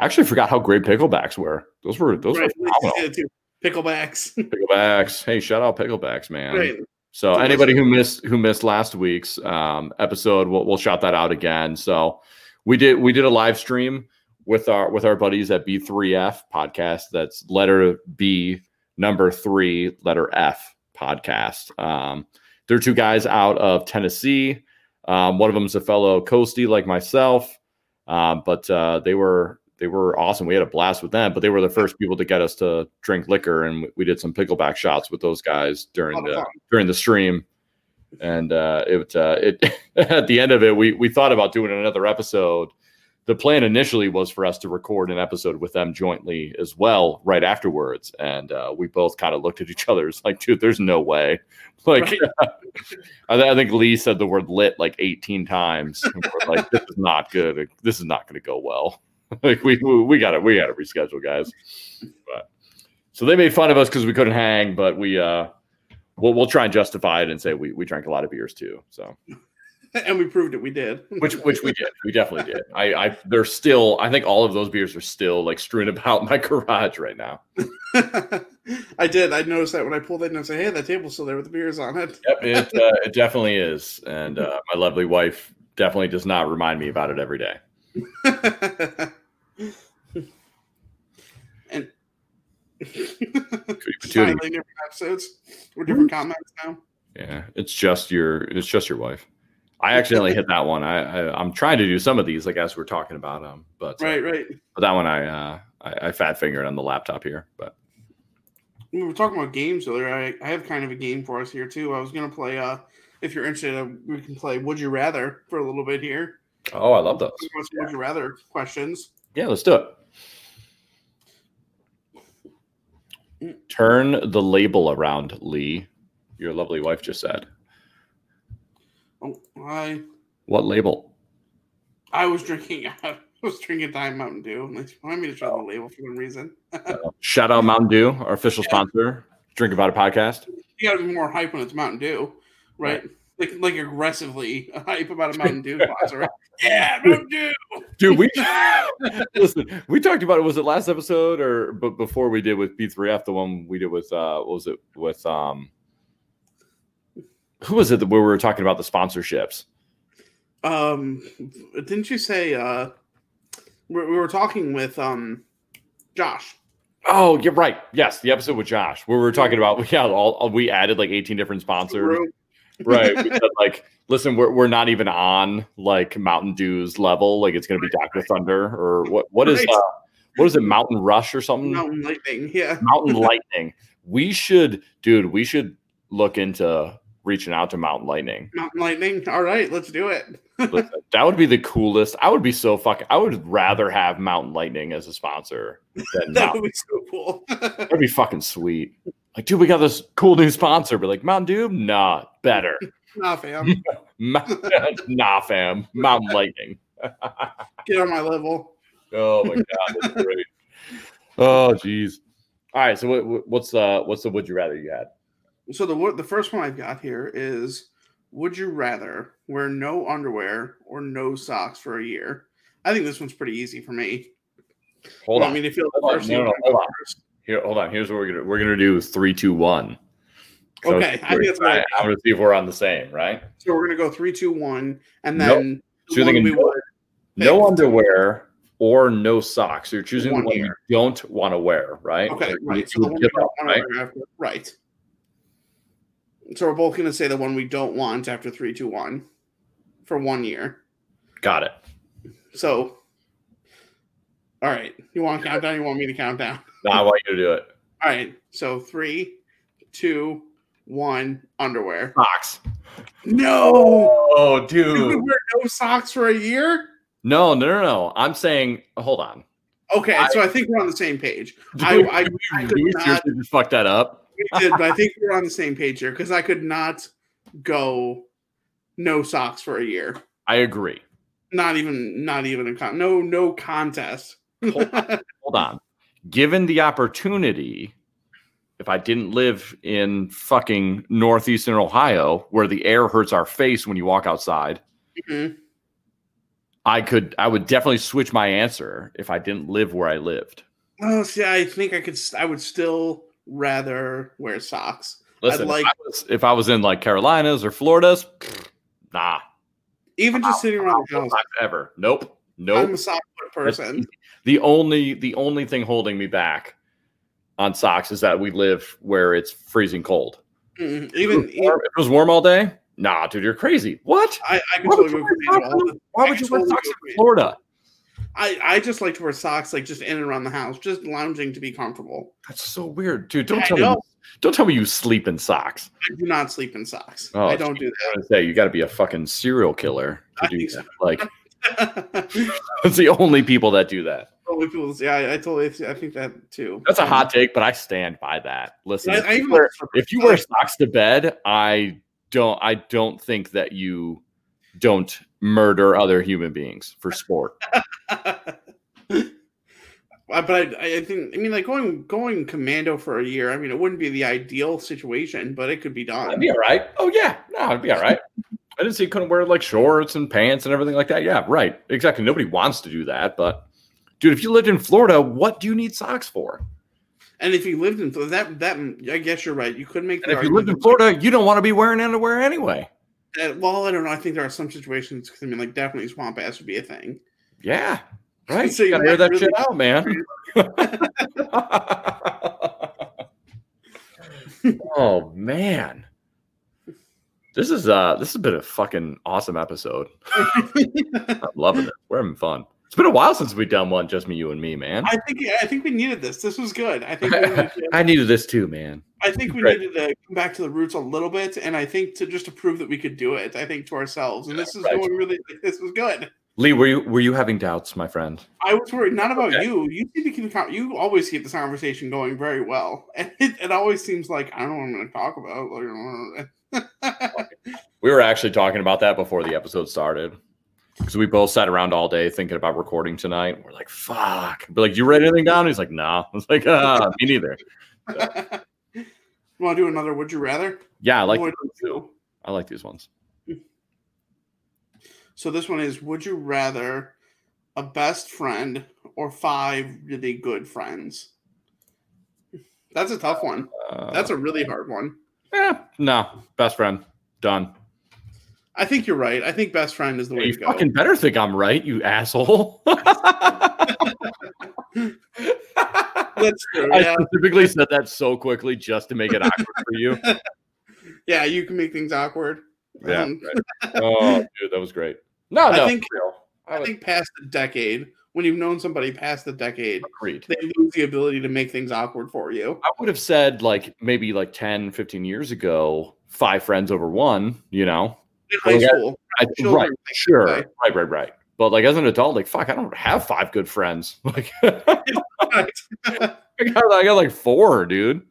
Speaker 1: I actually forgot how great picklebacks were. Those were those
Speaker 2: Right.
Speaker 1: were *laughs* phenomenal. *laughs*
Speaker 2: Picklebacks. *laughs*
Speaker 1: Picklebacks. Hey, shout out Picklebacks, man.
Speaker 2: right.
Speaker 1: So anybody who missed who missed last week's um, episode, we'll, we'll shout that out again. So we did we did a live stream with our with our buddies at B3F podcast. That's letter B number three letter F podcast. Um, they're two guys out of Tennessee. Um, one of them is a fellow coastie like myself. Um, but uh, they were they were awesome. We had a blast with them, but they were the first people to get us to drink liquor, and we did some pickleback shots with those guys during the during the stream. And uh, it uh, it *laughs* at the end of it, we we thought about doing another episode. The plan initially was for us to record an episode with them jointly as well, right afterwards. And uh, we both kind of looked at each other. It's like, dude, there's no way. *laughs* Like, right. *laughs* I, th- I, think Lee said the word lit like 18 times. like, this is not good. This is not going to go well. *laughs* like we we got it. we got to reschedule, guys. But so they made fun of us because we couldn't hang, but we uh we'll we'll try and justify it and say we we drank a lot of beers too. So *laughs*
Speaker 2: and we proved it. We did. *laughs*
Speaker 1: which which we did. We definitely did. I I they're still. I think all of those beers are still like strewn about my garage right now.
Speaker 2: I did. I noticed that when I pulled in and say, "Hey, that table's still there with the beers on it."
Speaker 1: Yep, it uh, it definitely is. And uh, my lovely wife definitely does not remind me about it every day. *laughs*
Speaker 2: and finally different episodes or different comments now.
Speaker 1: Yeah, it's just your it's just your wife. I accidentally hit that one. I, I am trying to do some of these like as we're talking about them, but
Speaker 2: uh, right, right.
Speaker 1: But that one I uh I, I fat fingered on the laptop here, but
Speaker 2: we were talking about games earlier. I, I have kind of a game for us here too. I was gonna play uh if you're interested, uh, we can play Would You Rather for a little bit here.
Speaker 1: Oh, I love those.
Speaker 2: Would you rather questions?
Speaker 1: Yeah, let's do it. Turn the label around, Lee. Your lovely wife just said.
Speaker 2: Oh, I.
Speaker 1: What label?
Speaker 2: I was drinking. *laughs* I was drinking Diet Mountain Dew. And they wanted me to show the label for some reason. *laughs*
Speaker 1: uh, shout out Mountain Dew, our official yeah. sponsor. Drink about a podcast.
Speaker 2: You got to be more hype when it's Mountain Dew, right? right like like aggressively *laughs* hype about a Mountain Dew *laughs* sponsor. yeah, Mountain Dew.
Speaker 1: Dude, we *laughs* listen. We talked about it. Was it last episode or but before we did with B3F, the one we did with uh, what was it with um, who was it that we were talking about the sponsorships?
Speaker 2: Um, didn't you say uh, we, we were talking with um, Josh?
Speaker 1: Oh, you're right. Yes, the episode with Josh, where we were talking about yeah, all we added like 18 different sponsors right. *laughs* We said, like, listen, we're, we're not even on like Mountain Dew's level. Like, it's going to be Dr. Thunder or what? What is, right. uh, what is it? Mountain Rush or something?
Speaker 2: Mountain Lightning. Yeah. *laughs*
Speaker 1: Mountain Lightning. We should, dude, we should look into reaching out to Mountain Lightning.
Speaker 2: Mountain Lightning. All right, let's do it. *laughs*
Speaker 1: Listen, that would be the coolest. I would be so fucking. I would rather have Mountain Lightning as a sponsor than
Speaker 2: that
Speaker 1: Mountain.
Speaker 2: would be so cool.
Speaker 1: That'd be fucking sweet like, dude, we got this cool new sponsor. But like, Mountain Dew, nah, better. *laughs*
Speaker 2: nah, fam. *laughs* *laughs*
Speaker 1: nah, fam. Mountain Lightning.
Speaker 2: Get on my level.
Speaker 1: Oh my god, that's great. Oh jeez. All right, so what, what's uh what's the would you rather you had?
Speaker 2: So the the first one I've got here is would you rather wear no underwear or no socks for a year? I think this one's pretty easy for me.
Speaker 1: Hold on.
Speaker 2: I mean, if you
Speaker 1: hold on. No, no, hold on. Here, hold on. Here's what we're gonna we're gonna do three, two, one.
Speaker 2: So okay, I think that's
Speaker 1: right. I'm gonna see if we're on the same, right?
Speaker 2: So we're gonna go three, two, one, and then
Speaker 1: nope. you're no, no underwear or no socks. You're choosing one the one you don't want to wear, right?
Speaker 2: Okay, right. So up, right? After, right. So we're both gonna say the one we don't want after three, two, one, for one year.
Speaker 1: Got it.
Speaker 2: So, all right. You want to count down? You want me to count down?
Speaker 1: No, I want you to do it.
Speaker 2: All right. So three, two, one. Underwear.
Speaker 1: Socks.
Speaker 2: No.
Speaker 1: Oh, dude.
Speaker 2: You wear no socks for a year?
Speaker 1: No, no, no, no. I'm saying, hold on.
Speaker 2: Okay, I, so I think we're on the same page. Dude, I, I, I
Speaker 1: could not, just fuck that up.
Speaker 2: We did, but I think we're on the same page here because I could not go no socks for a year.
Speaker 1: I agree.
Speaker 2: Not even, not even a con. No, no contest.
Speaker 1: hold, on. *laughs* hold on given the opportunity, if I didn't live in fucking northeastern Ohio where the air hurts our face when you walk outside, mm-hmm. I could, I would definitely switch my answer if I didn't live where I lived.
Speaker 2: Oh, see, I think I could, I would still rather wear socks.
Speaker 1: Listen, like, if I, was, if I was in like Carolinas or Florida's, nah.
Speaker 2: Even just sitting around the house.
Speaker 1: Ever. Nope. Nope.
Speaker 2: I'm a sock person.
Speaker 1: The only the only thing holding me back on socks is that we live where it's freezing cold.
Speaker 2: Mm-hmm. Even,
Speaker 1: if, it warm, if it was warm all day, nah, dude, you're crazy. What?
Speaker 2: I, I why would you wear,
Speaker 1: socks, why would you wear socks in Florida?
Speaker 2: I I just like to wear socks like just in and around the house, just lounging to be comfortable.
Speaker 1: That's so weird, dude. Don't
Speaker 2: I
Speaker 1: tell
Speaker 2: know.
Speaker 1: me. Don't tell me you sleep in socks.
Speaker 2: I do not sleep in socks.
Speaker 1: Oh,
Speaker 2: I don't do
Speaker 1: that. I say you got to be a fucking serial killer to
Speaker 2: I
Speaker 1: do
Speaker 2: think so.
Speaker 1: that. Like *laughs*
Speaker 2: that.
Speaker 1: it's the only people that do that.
Speaker 2: Only people, yeah, I, I totally, I think that too.
Speaker 1: That's a hot take, but I stand by that. Listen,
Speaker 2: I,
Speaker 1: if,
Speaker 2: I
Speaker 1: you wear, if you wear socks to bed, I don't. I don't think that you don't murder other human beings for sport. *laughs*
Speaker 2: Uh, but I, I think I mean like going going commando for a year. I mean, it wouldn't be the ideal situation, but it could be done.
Speaker 1: I'd be all right. Oh yeah, no, I'd be all right. *laughs* I didn't say you couldn't wear like shorts and pants and everything like that. Yeah, right. Exactly. Nobody wants to do that, but dude, if you lived in Florida, what do you need socks for?
Speaker 2: And if you lived in that, that I guess you're right. You could make.
Speaker 1: If you lived in Florida, you don't want to be wearing underwear anyway.
Speaker 2: that- well, I don't know. I think there are some situations. I mean, like definitely swamp ass would be a thing.
Speaker 1: Yeah. *laughs* Right.
Speaker 2: So you
Speaker 1: gotta
Speaker 2: might
Speaker 1: that shit out, man. *laughs* *laughs* oh man. This is uh this has been a fucking awesome episode. *laughs* I'm loving it. We're having fun. It's been a while since we've done one, just me, you, and me, man.
Speaker 2: I think I think we needed this. This was good. I think needed *laughs*
Speaker 1: I needed this too, man.
Speaker 2: I think we needed to come back to the roots a little bit, and I think to just to prove that we could do it. I think to ourselves, and this is
Speaker 1: Right.
Speaker 2: going really. This was good.
Speaker 1: Lee, were you were you having doubts, my friend?
Speaker 2: I was worried not about
Speaker 1: Okay.
Speaker 2: you. You seem to keep the you always keep this conversation going very well, *laughs* and it, it always seems like I don't know what I'm going to talk about.
Speaker 1: We were actually talking about that before the episode started. Because we both sat around all day thinking about recording tonight. We're like, fuck. But like, do you write anything down? He's like, nah. *laughs* I was like, ah, me neither.
Speaker 2: you want to do another? Would you rather?
Speaker 1: Yeah, I like? I like these ones.
Speaker 2: So this one is: Would you rather a best friend or five really good friends? That's a tough one.
Speaker 1: Uh,
Speaker 2: That's a really hard one.
Speaker 1: Yeah, no, best friend. Done.
Speaker 2: I think you're right. I think best friend is the way
Speaker 1: You
Speaker 2: to go.
Speaker 1: fucking better think I'm right, you asshole. *laughs*
Speaker 2: That's true.
Speaker 1: I
Speaker 2: Yeah.
Speaker 1: specifically said that so quickly just to make it awkward for you. *laughs*
Speaker 2: yeah, you can make things awkward.
Speaker 1: Yeah.
Speaker 2: Um,
Speaker 1: right. Oh, *laughs* dude, that was great. No,
Speaker 2: I
Speaker 1: no,
Speaker 2: think-.
Speaker 1: I
Speaker 2: I think past a decade, when you've known somebody past the decade,
Speaker 1: agreed.
Speaker 2: they lose the ability to make things awkward for you.
Speaker 1: I would have said like maybe like 10, 15 years ago, five friends over one, you know.
Speaker 2: In high
Speaker 1: yeah,
Speaker 2: school,
Speaker 1: I,
Speaker 2: Children
Speaker 1: right, sure. Right, right, right. But like as an adult, like fuck, I don't have five good friends. *laughs* Like. *laughs* I got, I got like four, dude.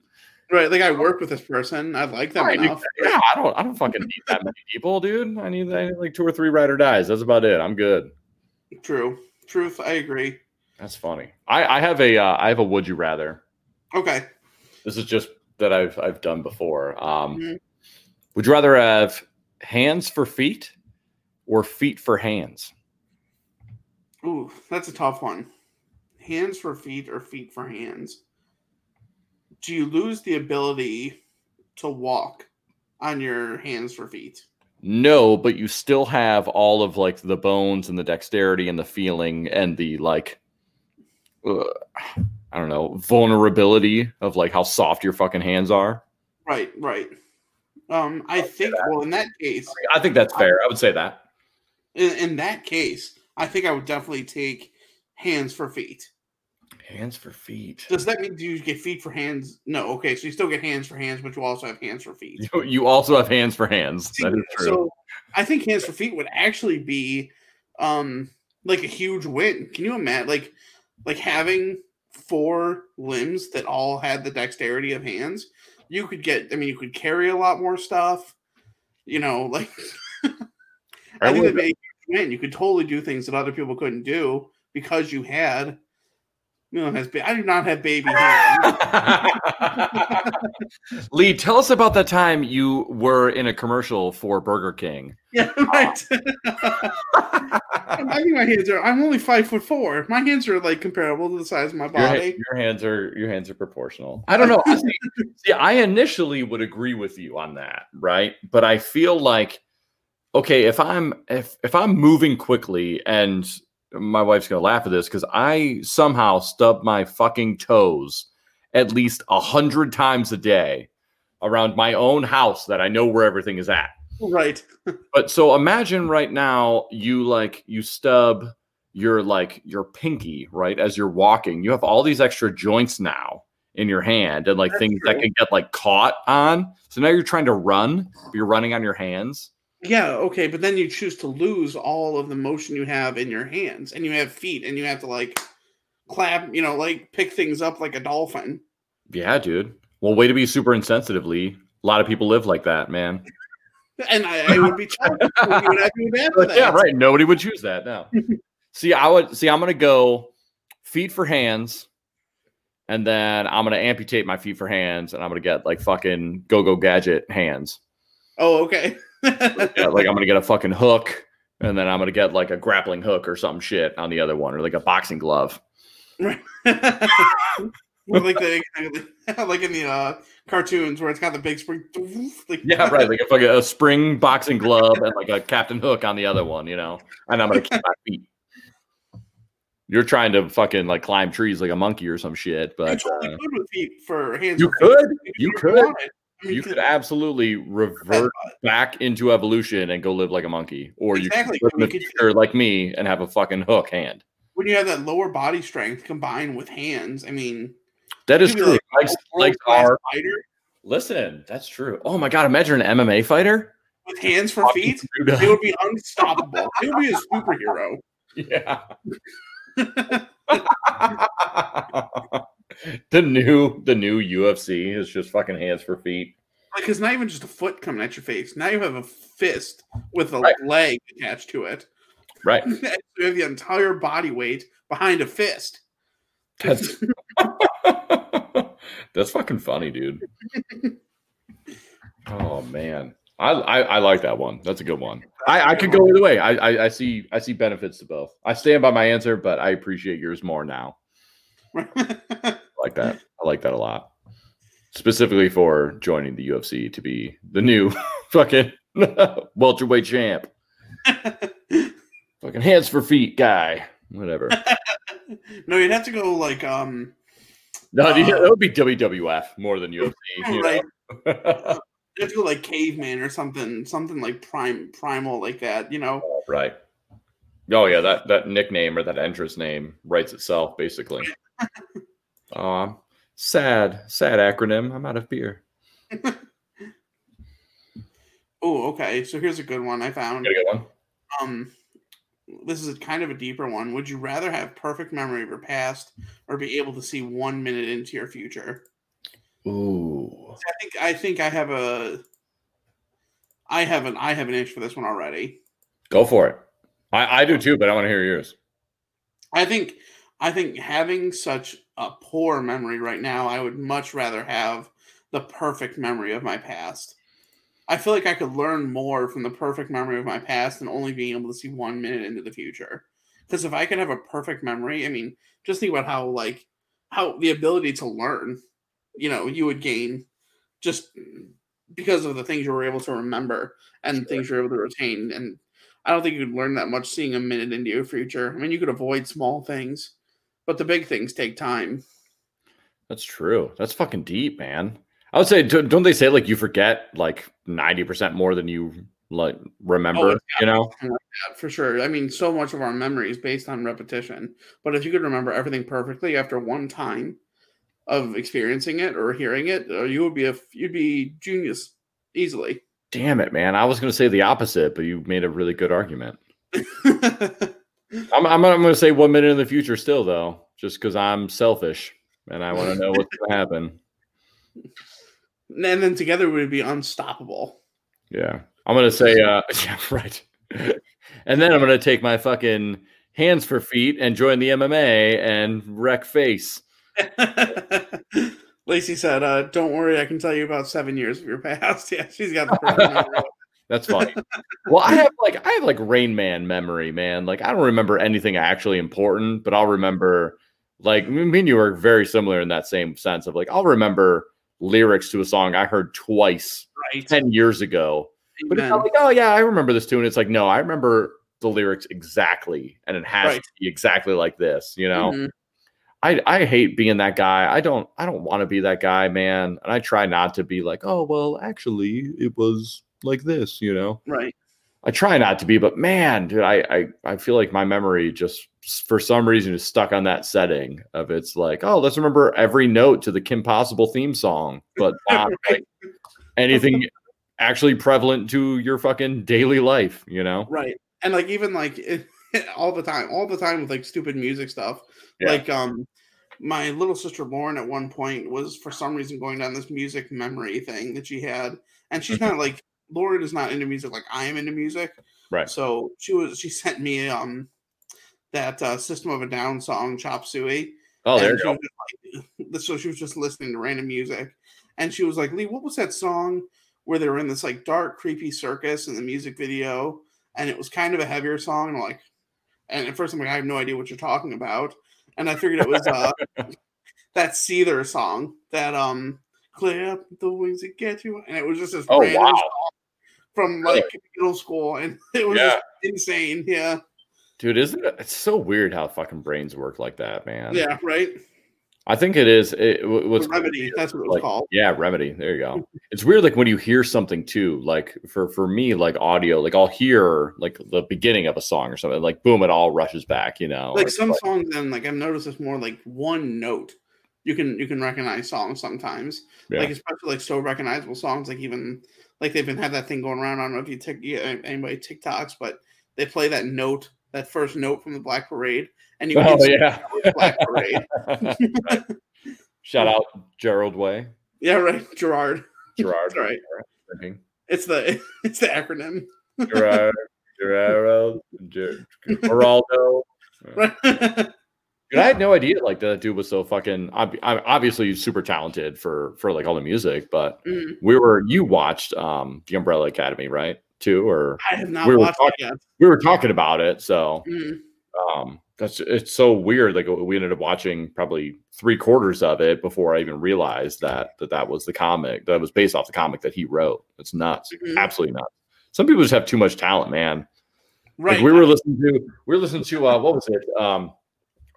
Speaker 2: right, like I work with this person, I like them
Speaker 1: Right,
Speaker 2: enough.
Speaker 1: Yeah, I don't I don't fucking need that many people, dude. I need, I need like two or three ride or dies. That's about it. I'm good.
Speaker 2: True, truth. I agree.
Speaker 1: That's funny. I, I have a uh, I have a would you rather.
Speaker 2: Okay,
Speaker 1: This is just that I've I've done before. Um,
Speaker 2: Mhm.
Speaker 1: Would you rather have hands for feet or feet for hands?
Speaker 2: ooh, that's a tough one. Hands for feet or feet for hands? Do you lose the ability to walk on your hands for feet?
Speaker 1: No, but you still have all of like the bones and the dexterity and the feeling and the like. Uh, I don't know vulnerability of like how soft your fucking hands are.
Speaker 2: Right, right. Um, I think. Well, in that case,
Speaker 1: I think that's fair. I would say that.
Speaker 2: in, in that case, I think I would definitely take hands for feet.
Speaker 1: Hands for feet.
Speaker 2: Does that mean do you get feet for hands? No. Okay, so you still get hands for hands, but you also have hands for feet.
Speaker 1: You, you also have hands for hands. That is true.
Speaker 2: So I think hands for feet would actually be um like a huge win. Can you imagine like like having four limbs that all had the dexterity of hands? You could get I mean you could carry a lot more stuff. You know, like *laughs*
Speaker 1: I
Speaker 2: I think
Speaker 1: would-
Speaker 2: be a huge win. You could totally do things that other people couldn't do because you had know, has ba- I do not have baby hands. *laughs*
Speaker 1: Lee, tell us about that time you were in a commercial for Burger King.
Speaker 2: yeah, right. *laughs* I think my hands are. I'm only five foot four. My hands are like comparable to the size of my body.
Speaker 1: your hands are your hands are proportional. I don't know. See, *laughs* see, I initially would agree with you on that, right? But I feel like okay, if I'm if if I'm moving quickly and my wife's gonna laugh at this because I somehow stub my fucking toes at least a hundred times a day around my own house that I know where everything is at.
Speaker 2: Right. *laughs*
Speaker 1: But so imagine right now you like you stub your like your pinky, right? As you're walking, you have all these extra joints now in your hand and like
Speaker 2: That's
Speaker 1: things that can get like caught on. So now you're trying to run, but you're running on your hands.
Speaker 2: Yeah, okay, but then you choose to lose all of the motion you have in your hands, and you have feet, and you have to like clap, you know, like pick things up like a dolphin.
Speaker 1: Yeah, dude. Well, way to be super insensitive, Lee. A lot of people live like that, man. *laughs*
Speaker 2: And I, I would be chucked. you would have to be bad for that.
Speaker 1: yeah, right. Nobody would choose that. now. *laughs* see, I would see. I'm gonna go feet for hands, and then I'm gonna amputate my feet for hands, and I'm gonna get like fucking go go gadget hands.
Speaker 2: Oh, okay. *laughs*
Speaker 1: Like I'm gonna get a fucking hook, and then I'm gonna get like a grappling hook or some shit on the other one, or like a boxing glove.
Speaker 2: Right. *laughs* Like the *laughs* like in the uh, cartoons where it's got the big spring. *laughs* Like,
Speaker 1: Yeah, right. Like a fucking a spring boxing glove and like a Captain Hook on the other one, you know. And I'm gonna keep my feet. You're trying to fucking like climb trees like a monkey or some shit,
Speaker 2: You
Speaker 1: but
Speaker 2: totally
Speaker 1: uh,
Speaker 2: could with feet for hands.
Speaker 1: you
Speaker 2: feet.
Speaker 1: could, you could.
Speaker 2: wanted.
Speaker 1: You could absolutely revert back into evolution and go live like a monkey, or
Speaker 2: Exactly.
Speaker 1: you could live in the
Speaker 2: You could-
Speaker 1: like me and have a fucking hook hand.
Speaker 2: when you have that lower body strength combined with hands, I mean,
Speaker 1: That is true.
Speaker 2: like
Speaker 1: Legs,
Speaker 2: a
Speaker 1: legs
Speaker 2: world-class
Speaker 1: are
Speaker 2: fighter
Speaker 1: listen. That's true. Oh my god! Imagine an MMA fighter.
Speaker 2: with hands for feet. They would be unstoppable. They would be a superhero. *laughs*
Speaker 1: Yeah. *laughs* *laughs* the new the new UFC is just fucking hands for feet.
Speaker 2: Like it's not even just a foot coming at your face. Now you have a fist with a
Speaker 1: Right.
Speaker 2: leg attached to it.
Speaker 1: Right. *laughs*
Speaker 2: you have the entire body weight behind a fist.
Speaker 1: That's *laughs* *laughs* that's fucking funny, dude. Oh man. I, I, I like that one. That's a good one. I, I could go either way. I, I I see I see benefits to both. I stand by my answer, but I appreciate yours more now. Like that. *laughs* I like that a lot. Specifically for joining the UFC to be the new *laughs* fucking *laughs* welterweight champ. Fucking hands for feet guy. Whatever.
Speaker 2: no, you'd have to go like um
Speaker 1: No,
Speaker 2: Uh,
Speaker 1: that would be WWF more than UFC. You
Speaker 2: right.
Speaker 1: know?
Speaker 2: You have to go like caveman or something, something like prime primal like that, you know.
Speaker 1: right. Oh yeah, that that nickname or that entrance name writes itself basically. Oh, sad, sad Akronym. I'm out of beer. *laughs*
Speaker 2: Oh, okay. So here's a good one I found.
Speaker 1: Got a good one.
Speaker 2: Um this is kind of a deeper one. Would you rather have perfect memory of your past or be able to see one minute into your future?
Speaker 1: Ooh.
Speaker 2: I think I think I have a I have an I have an itch for this one already.
Speaker 1: Go for it. I, I do too, but I want to hear yours.
Speaker 2: I think I think having such a poor memory right now, I would much rather have the perfect memory of my past. I feel like I could learn more from the perfect memory of my past than only being able to see one minute into the future. Because if I could have a perfect memory, I mean, just think about how like how the ability to learn, you know, you would gain just because of the things you were able to remember and things you're able to retain. And I don't think you could learn that much seeing a minute into your future. I mean, you could avoid small things, but the big things take time.
Speaker 1: That's true. That's fucking deep, man. I would say, don't they say like you forget like ninety percent more than you like remember?
Speaker 2: it's
Speaker 1: you know,
Speaker 2: Yeah, for sure. I mean, so much of our memory is based on repetition. But if you could remember everything perfectly after one time of experiencing it or hearing it, uh, you would be a you'd be genius easily.
Speaker 1: damn it, man. I was going to say the opposite, but you made a really good argument. *laughs* I'm, I'm, I'm going to say one minute in the future still, though, just because I'm selfish and I want to know what's going to happen.
Speaker 2: and then together we would be unstoppable.
Speaker 1: Yeah. I'm going to say, uh, *laughs* yeah, right. and then I'm going to take my fucking hands for feet and join the MMA and wreck face. *laughs*
Speaker 2: Lacey said, uh, "Don't worry, I can tell you about seven years of your past." *laughs* Yeah, she's got the.
Speaker 1: That's funny. well, I have like I have like Rain Man memory, man. Like I don't remember anything actually important, but I'll remember like me and you are very similar in that same sense of like I'll remember lyrics to a song I heard twice
Speaker 2: right.
Speaker 1: 10 years ago. But it's not like, oh yeah, I remember this tune. It's like, no, I remember the lyrics exactly, and it has
Speaker 2: Right.
Speaker 1: to be exactly like this, you know.
Speaker 2: Mhm.
Speaker 1: I I hate being that guy. I don't I don't want to be that guy, man. And I try not to be like, oh well, actually, it was like this, you know.
Speaker 2: Right.
Speaker 1: I try not to be, but man, dude, I, I I feel like my memory just for some reason is stuck on that setting of it's like, oh, let's remember every note to the Kim Possible theme song, but *laughs* not like anything actually prevalent to your fucking daily life, you know?
Speaker 2: Right. And like even like it, *laughs* all the time, all the time with like stupid music stuff.
Speaker 1: Yeah.
Speaker 2: Like um my little sister Lauren at one point was for some reason going down this music memory thing that she had. And she's not like Lauren is not into music like I am into music.
Speaker 1: Right.
Speaker 2: So she was she sent me um that uh, System of a Down song Chop Suey.
Speaker 1: Oh, there you go.
Speaker 2: like- *laughs* so she was just listening to random music, and she was like, "Lee, what was that song where they were in this like dark, creepy circus in the music video, and it was kind of a heavier song?" And like, and at first I'm like, "I have no idea what you're talking about," and I figured it was uh *laughs* that Seether song that um clear up the wings that get you, and it was just this
Speaker 1: Oh,
Speaker 2: random
Speaker 1: wow.
Speaker 2: song from like middle school, and *laughs* it was
Speaker 1: Yeah.
Speaker 2: insane. Yeah,
Speaker 1: Dude, isn't it? It's so weird how fucking brains work like that, man.
Speaker 2: yeah, right.
Speaker 1: I think it is. It, wh- what's
Speaker 2: remedy. That's what it was
Speaker 1: like,
Speaker 2: called.
Speaker 1: yeah, remedy. There you go. *laughs* It's weird, like when you hear something too. Like for for me, like audio, like I'll hear like the beginning of a song or something, like boom, it all rushes back. You know,
Speaker 2: like
Speaker 1: It's
Speaker 2: some songs then like i've noticed it's more like one note you can you can recognize songs sometimes
Speaker 1: Yeah.
Speaker 2: like especially like so recognizable songs like even like they've been had that thing going around i don't know if you tick yeah, uh, anybody tiktoks but they play that note that first note from the black parade and you *laughs*
Speaker 1: Oh
Speaker 2: instantly
Speaker 1: yeah.
Speaker 2: black parade *laughs*
Speaker 1: Shout out Gerald Way,
Speaker 2: yeah right gerard
Speaker 1: Gerard.
Speaker 2: Right. It's the *laughs* it's the acronym
Speaker 1: Gerard, Gerardo, Ger- Geraldo.
Speaker 2: right
Speaker 1: Dude, I had no idea like that dude was so fucking. I'm obviously super talented for for like all the music, but
Speaker 2: Mm,
Speaker 1: we were you watched um the Umbrella Academy right too, or
Speaker 2: i have not
Speaker 1: We were
Speaker 2: watched it
Speaker 1: talking-
Speaker 2: yet
Speaker 1: we were talking about it. So
Speaker 2: Mm,
Speaker 1: um that's it's so weird. Like we ended up watching probably three quarters of it before I even realized that that that was the comic that was based off the comic that he wrote. It's nuts,
Speaker 2: Mhm.
Speaker 1: absolutely nuts. Some people just have too much talent, man.
Speaker 2: right
Speaker 1: Like we were listening to we were listening to uh what was it? Um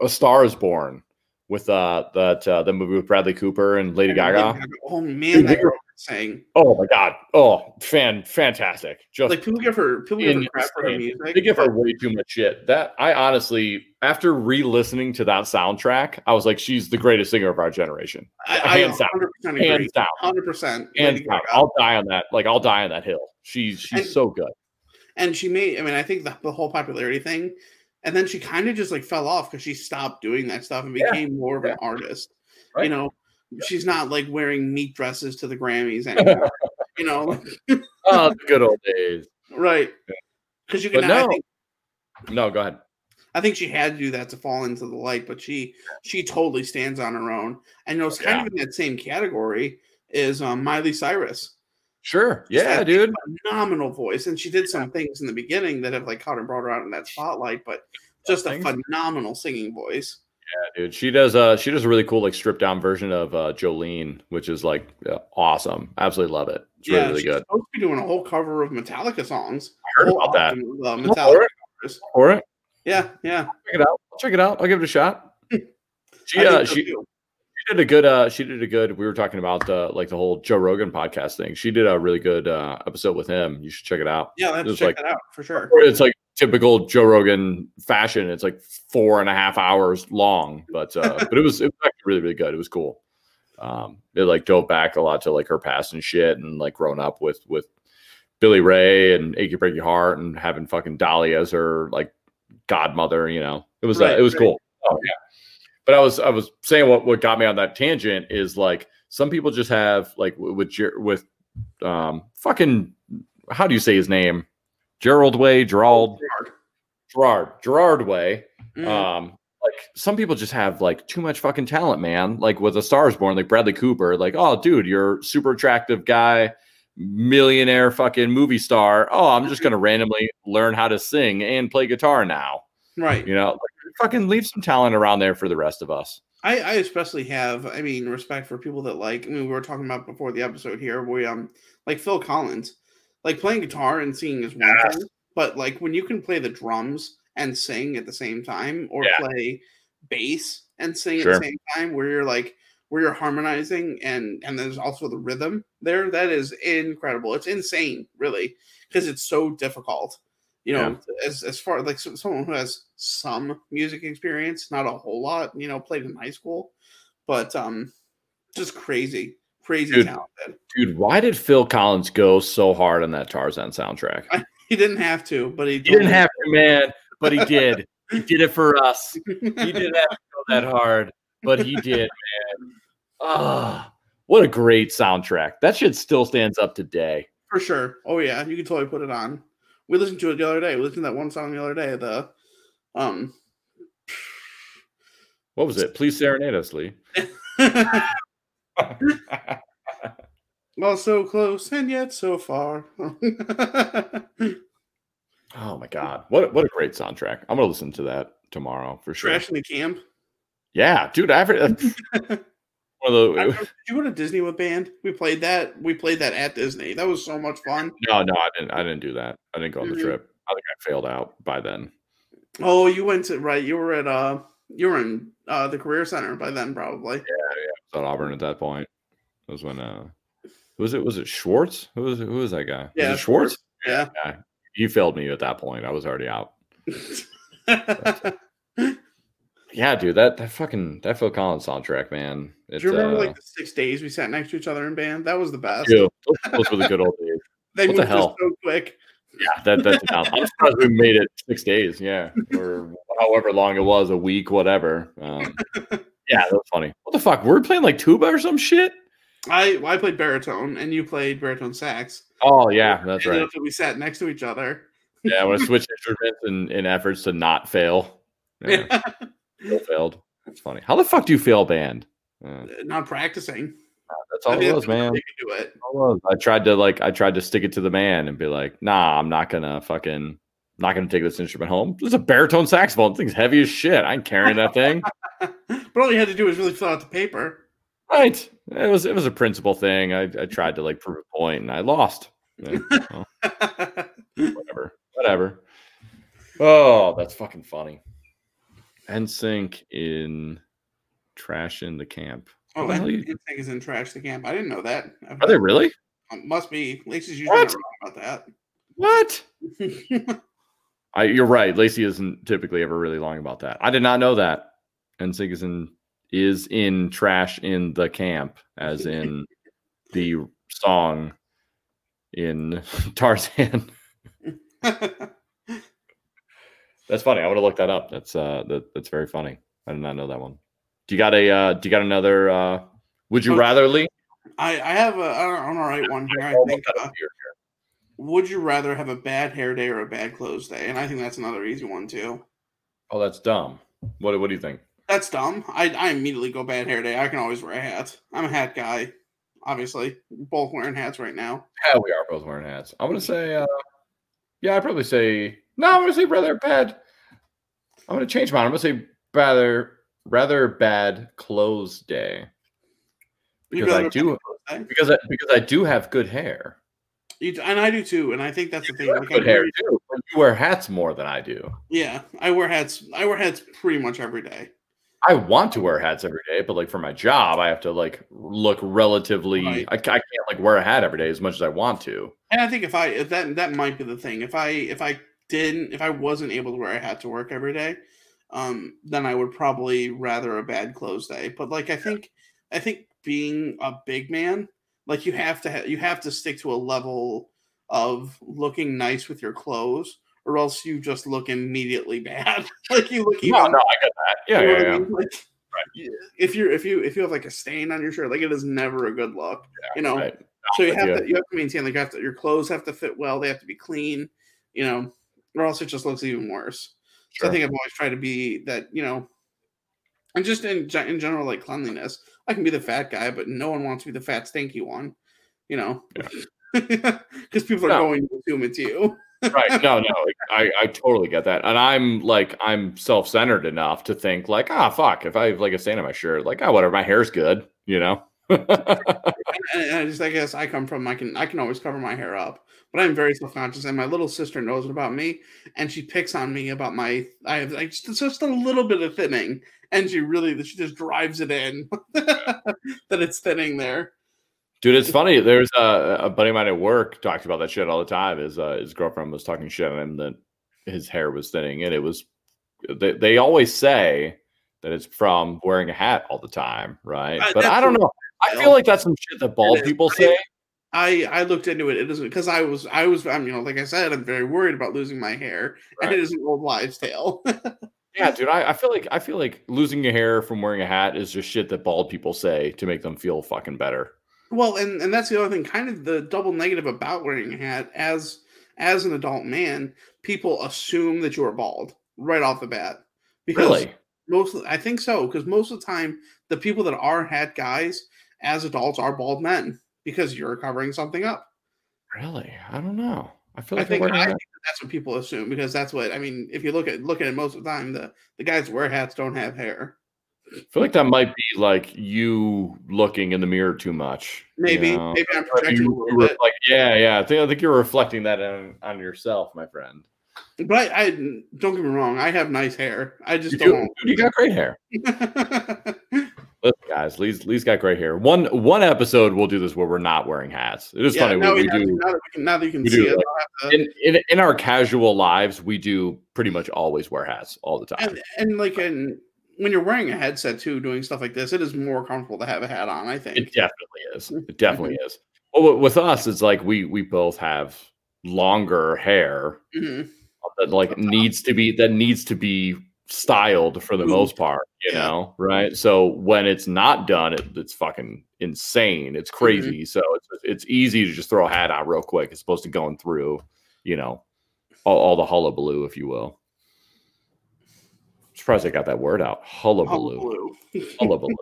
Speaker 1: A Star is Born with uh that uh the movie with Bradley Cooper and Lady Gaga.
Speaker 2: oh man that
Speaker 1: we
Speaker 2: girl sang
Speaker 1: Oh my god. Oh, fan fantastic. Just
Speaker 2: like people give her people give her crap for her music
Speaker 1: they give her way too much shit. That I honestly after re-listening to that soundtrack, I was like, she's the greatest singer of our generation.
Speaker 2: I, I
Speaker 1: Hands down.
Speaker 2: 100% agree.
Speaker 1: Hands down.
Speaker 2: 100%.
Speaker 1: Hands down. I'll die on that. Like I'll die on that hill. She's she's
Speaker 2: And-
Speaker 1: so good.
Speaker 2: And she made, I mean, I think the, the whole popularity thing, and then she kind of just like fell off because she stopped doing that stuff and
Speaker 1: Yeah.
Speaker 2: became more of
Speaker 1: Yeah.
Speaker 2: an artist.
Speaker 1: Right.
Speaker 2: You know, she's not like wearing meat dresses to the Grammys *laughs* anymore. you know,
Speaker 1: Oh, the good old days.
Speaker 2: right? Because you can,
Speaker 1: no.
Speaker 2: think,
Speaker 1: No, go ahead.
Speaker 2: I think she had to do that to fall into the light, but she she totally stands on her own. And you know, it's kind
Speaker 1: Yeah.
Speaker 2: of in that same category is um, Miley Cyrus.
Speaker 1: Sure. Yeah, dude.
Speaker 2: phenomenal voice, and she did some things in the beginning that have like caught and brought her out in that spotlight. But just a phenomenal singing voice.
Speaker 1: Yeah, dude. She does uh she does a really cool like stripped down version of uh Jolene, which is like yeah, awesome. Absolutely love it. It's really, really
Speaker 2: she's
Speaker 1: good.
Speaker 2: supposed to be doing a whole cover of Metallica songs.
Speaker 1: I heard about that.
Speaker 2: of, uh,
Speaker 1: All
Speaker 2: Metallica
Speaker 1: right.
Speaker 2: covers.
Speaker 1: All right.
Speaker 2: Yeah, yeah.
Speaker 1: Check it out. I'll check it out. I'll give it a shot. *laughs* She uh she. She did a good uh she did a good we were talking about uh like the whole Joe Rogan podcast thing. She did a really good uh episode with him. You should check it out.
Speaker 2: yeah, let's check
Speaker 1: like-
Speaker 2: that out for sure.
Speaker 1: It's like typical Joe Rogan fashion. It's like four and a half hours long, but uh, *laughs* but it was it was actually really really good. It was cool. Um, it like dove back a lot to like her past and shit, and like growing up with with Billy Ray and Achy Breaky Heart, and having fucking Dolly as her like godmother. You know, it was uh, it was
Speaker 2: right.
Speaker 1: cool. Oh yeah. But I was I was saying what what got me on that tangent is like some people just have like with with um fucking how do you say his name Gerald Way Gerald Gerard Gerard Way.
Speaker 2: Mm,
Speaker 1: Um, like some people just have like too much fucking talent, man. Like with a Stars Born, like Bradley Cooper, like oh dude, you're super attractive guy, millionaire fucking movie star. Oh, I'm just gonna randomly learn how to sing and play guitar now.
Speaker 2: right.
Speaker 1: You know, like, fucking leave some talent around there for the rest of us.
Speaker 2: I, I especially have, I mean, respect for people that like. I mean, we were talking about before the episode here. We um, like Phil Collins, like playing guitar and singing is one
Speaker 1: Yes.
Speaker 2: thing, but like when you can play the drums and sing at the same time, or
Speaker 1: Yeah.
Speaker 2: play bass and sing at the same time, where you're like where you're harmonizing and and there's also the rhythm there that is incredible it's insane really because it's so difficult you know as as far like so- someone who has some music experience not a whole lot you know played in high school but um just crazy crazy
Speaker 1: Dude.
Speaker 2: talented
Speaker 1: Dude, why did Phil Collins go so hard on that Tarzan soundtrack? *laughs*
Speaker 2: he didn't have to but he,
Speaker 1: He didn't have to, man, but he did. he did it for us. *laughs* He didn't have to go that hard, but he did, man. Ah, what a great soundtrack. That shit still stands up today.
Speaker 2: For sure. Oh yeah, you can totally put it on. We listened to it the other day. We listened to that one song the other day. The um
Speaker 1: What was it? Please serenade us, Lee. *laughs*
Speaker 2: well so close and yet so far. *laughs*
Speaker 1: Oh my god, what what a great soundtrack! I'm gonna listen to that tomorrow for sure.
Speaker 2: Trash in the camp.
Speaker 1: Yeah, dude, I've *laughs* one of the
Speaker 2: Did you go to Disney with band? We played that. We played that at Disney. That was so much fun.
Speaker 1: no, no, I didn't. I didn't do that. I didn't go on the
Speaker 2: Mhm.
Speaker 1: trip. I think I failed out by then.
Speaker 2: Oh, you went to right. You were at uh you were in uh the career center by then probably.
Speaker 1: I was at Auburn at that point. That was when uh, was it? Was it Schwartz? Who was who was that guy?
Speaker 2: Yeah,
Speaker 1: was it Schwartz.
Speaker 2: Yeah.
Speaker 1: You failed me at that point. I was already out. *laughs* Yeah, dude, that that fucking that Phil Collins soundtrack, man.
Speaker 2: Do
Speaker 1: It's,
Speaker 2: you remember
Speaker 1: uh,
Speaker 2: like the six days we sat next to each other in band? That was the best.
Speaker 1: dude, those, were the good old days. *laughs*
Speaker 2: They
Speaker 1: What the
Speaker 2: moved us
Speaker 1: hell?
Speaker 2: so quick.
Speaker 1: Yeah, that that's I'm surprised we made it six days. Yeah, or however long it was, a week, whatever. Um, *laughs* yeah, that was funny. What the fuck? We're playing like tuba or some shit.
Speaker 2: I well, I played baritone and you played baritone sax.
Speaker 1: Oh yeah, that's right.
Speaker 2: that we sat next to each other.
Speaker 1: Yeah, I want to *laughs* switch instruments in, in efforts to not fail. Yeah, still failed. That's funny. How the fuck do you fail band? Uh,
Speaker 2: Not practicing.
Speaker 1: that's all
Speaker 2: I think
Speaker 1: it was,
Speaker 2: that's the only
Speaker 1: man.
Speaker 2: you can do it.
Speaker 1: All. I tried to like I tried to stick it to the man and be like, nah, I'm not gonna fucking not gonna take this instrument home. This is a baritone saxophone. This thing's heavy as shit. I ain't carrying that thing. *laughs* *laughs*
Speaker 2: but all you had to do was really fill out the paper.
Speaker 1: right. It was it was a principle thing. I, I tried to like prove a point and I lost. Yeah, *laughs* well, whatever. Whatever. Oh, that's fucking funny. NSYNC in trash in the camp.
Speaker 2: oh,
Speaker 1: What the
Speaker 2: that
Speaker 1: hell you-
Speaker 2: is in trash the camp. I didn't know that.
Speaker 1: Are they really?
Speaker 2: Um, must be. Lacey's usually
Speaker 1: What?
Speaker 2: wrong about
Speaker 1: What?
Speaker 2: that. *laughs*
Speaker 1: I, you're right. Lacey isn't typically ever really long about that. I did not know that. NSYNC is in is in trash in the camp, as in the *laughs* song in *laughs* Tarzan. That's funny. I want to look that up. That's uh that, that's very funny. I did not know that one. Do you got a uh do you got another uh would you rather Lee?
Speaker 2: I, I have a I don't, an all right one here. I think. Uh, would you rather have a bad hair day or a bad clothes day? And I think that's another easy one too.
Speaker 1: Oh, that's dumb. What what do you think?
Speaker 2: That's dumb. I, I immediately go bad hair day. I can always wear a hat. I'm a hat guy. Obviously, both wearing hats right now.
Speaker 1: Yeah, we are both wearing hats. I'm gonna say, uh, yeah, I'd probably say no. I'm gonna say rather bad. I'm gonna change mine. I'm gonna say rather rather bad clothes day because I do
Speaker 2: day? Eh?
Speaker 1: because I, because I do have good hair.
Speaker 2: You, and I do too. And I think that's the thing.
Speaker 1: You
Speaker 2: like,
Speaker 1: good hair too. You wear hats more than I do.
Speaker 2: Yeah, I wear hats. I wear hats pretty much every day.
Speaker 1: I want to wear hats every day, but like for my job, I have to like look relatively.
Speaker 2: Right.
Speaker 1: I, I can't like wear a hat every day as much as I want to.
Speaker 2: And I think if I if that that might be the thing. If I if I didn't if I wasn't able to wear a hat to work every day, um, then I would probably rather a bad clothes day. But like I think I think being a big man, like you have to ha- you have to stick to a level of looking nice with your clothes, or else you just look immediately *laughs* bad. like you look even
Speaker 1: No, no, I get that. Yeah,
Speaker 2: you know
Speaker 1: yeah,
Speaker 2: I
Speaker 1: yeah.
Speaker 2: mean? Like, y- if you're if you if you have like a stain on your shirt, like it is never a good look. you know,
Speaker 1: Right.
Speaker 2: so you have
Speaker 1: you.
Speaker 2: to you have to maintain like you have to, your clothes have to fit well. They have to be clean. You know, or else it just looks even worse. So I think I've always tried to be that. You know, and just in in general, like cleanliness. I can be the fat guy, but no one wants to be the fat stinky one. You know, because *laughs* people are
Speaker 1: No.
Speaker 2: going to assume it's you.
Speaker 1: right *laughs* no no I, I totally get that and i'm like i'm self-centered enough to think like ah fuck if i have like a stain on my shirt like ah whatever my hair's good you know *laughs*
Speaker 2: and, and I just I guess I come from I can I can always cover my hair up, but I'm very self conscious, and my little sister knows it about me, and she picks on me about my I have like just, just a little bit of thinning, and she really she just drives it in *laughs* that it's thinning there.
Speaker 1: Dude, it's funny. There's a, a buddy of mine at work talks about that shit all the time. His uh, his girlfriend was talking shit on him that his hair was thinning, and it was. They, they always say that it's from wearing a hat all the time, right?
Speaker 2: Uh,
Speaker 1: but I don't know. I feel like that's some shit that bald people say.
Speaker 2: I I looked into it. It isn't because I was I was I'm you know like I said I'm very worried about losing my hair, and it is an old wives' tale. *laughs*
Speaker 1: Yeah, dude, I, I feel like I feel like losing your hair from wearing a hat is just shit that bald people say to make them feel fucking better.
Speaker 2: Well, and and that's the other thing. Kind of the double negative about wearing a hat as as an adult man, people assume that you are bald right off the bat. Because
Speaker 1: Really?
Speaker 2: most, I think so. Because most of the time, the people that are hat guys as adults are bald men because you're covering something up.
Speaker 1: Really? I don't know. I feel like I
Speaker 2: think I think that's what people assume because that's what I mean. If you look at look at it most of the time, the the guys wear hats don't have hair.
Speaker 1: I feel like that might be like you looking in the mirror too much. you
Speaker 2: Maybe
Speaker 1: know?
Speaker 2: maybe I'm
Speaker 1: Like
Speaker 2: projecting a
Speaker 1: you-
Speaker 2: little
Speaker 1: you
Speaker 2: bit.
Speaker 1: reflect- yeah, yeah. I think I think you're reflecting that on, on yourself, my friend.
Speaker 2: But I, I don't get me wrong. I have nice hair. I just
Speaker 1: You, do,
Speaker 2: don't.
Speaker 1: dude, you got great hair. *laughs* Listen, guys, Lee's, Lee's got great hair. One one episode we'll do this where we're not wearing hats. It is funny
Speaker 2: now,
Speaker 1: we do
Speaker 2: now that we can, now that you can see
Speaker 1: do,
Speaker 2: it,
Speaker 1: like,
Speaker 2: to-
Speaker 1: in, in in our casual lives, we do pretty much always wear hats all the time.
Speaker 2: and, and like in, when you're wearing a headset too, doing stuff like this, it is more comfortable to have a hat on. I think.
Speaker 1: It definitely is. It definitely is. Well, with- us, it's like we we both have longer hair
Speaker 2: Mhm.
Speaker 1: that like needs to be that needs to be styled for the most part, you
Speaker 2: Yeah.
Speaker 1: know, right? So when it's not done, it, it's fucking insane. It's
Speaker 2: Mm-hmm.
Speaker 1: crazy. So it's it's easy to just throw a hat on real quick as opposed to going through, you know, all, all the hullabaloo, if you will. Surprised I got that word out. Hullabaloo.
Speaker 2: Blue.
Speaker 1: Hullabaloo.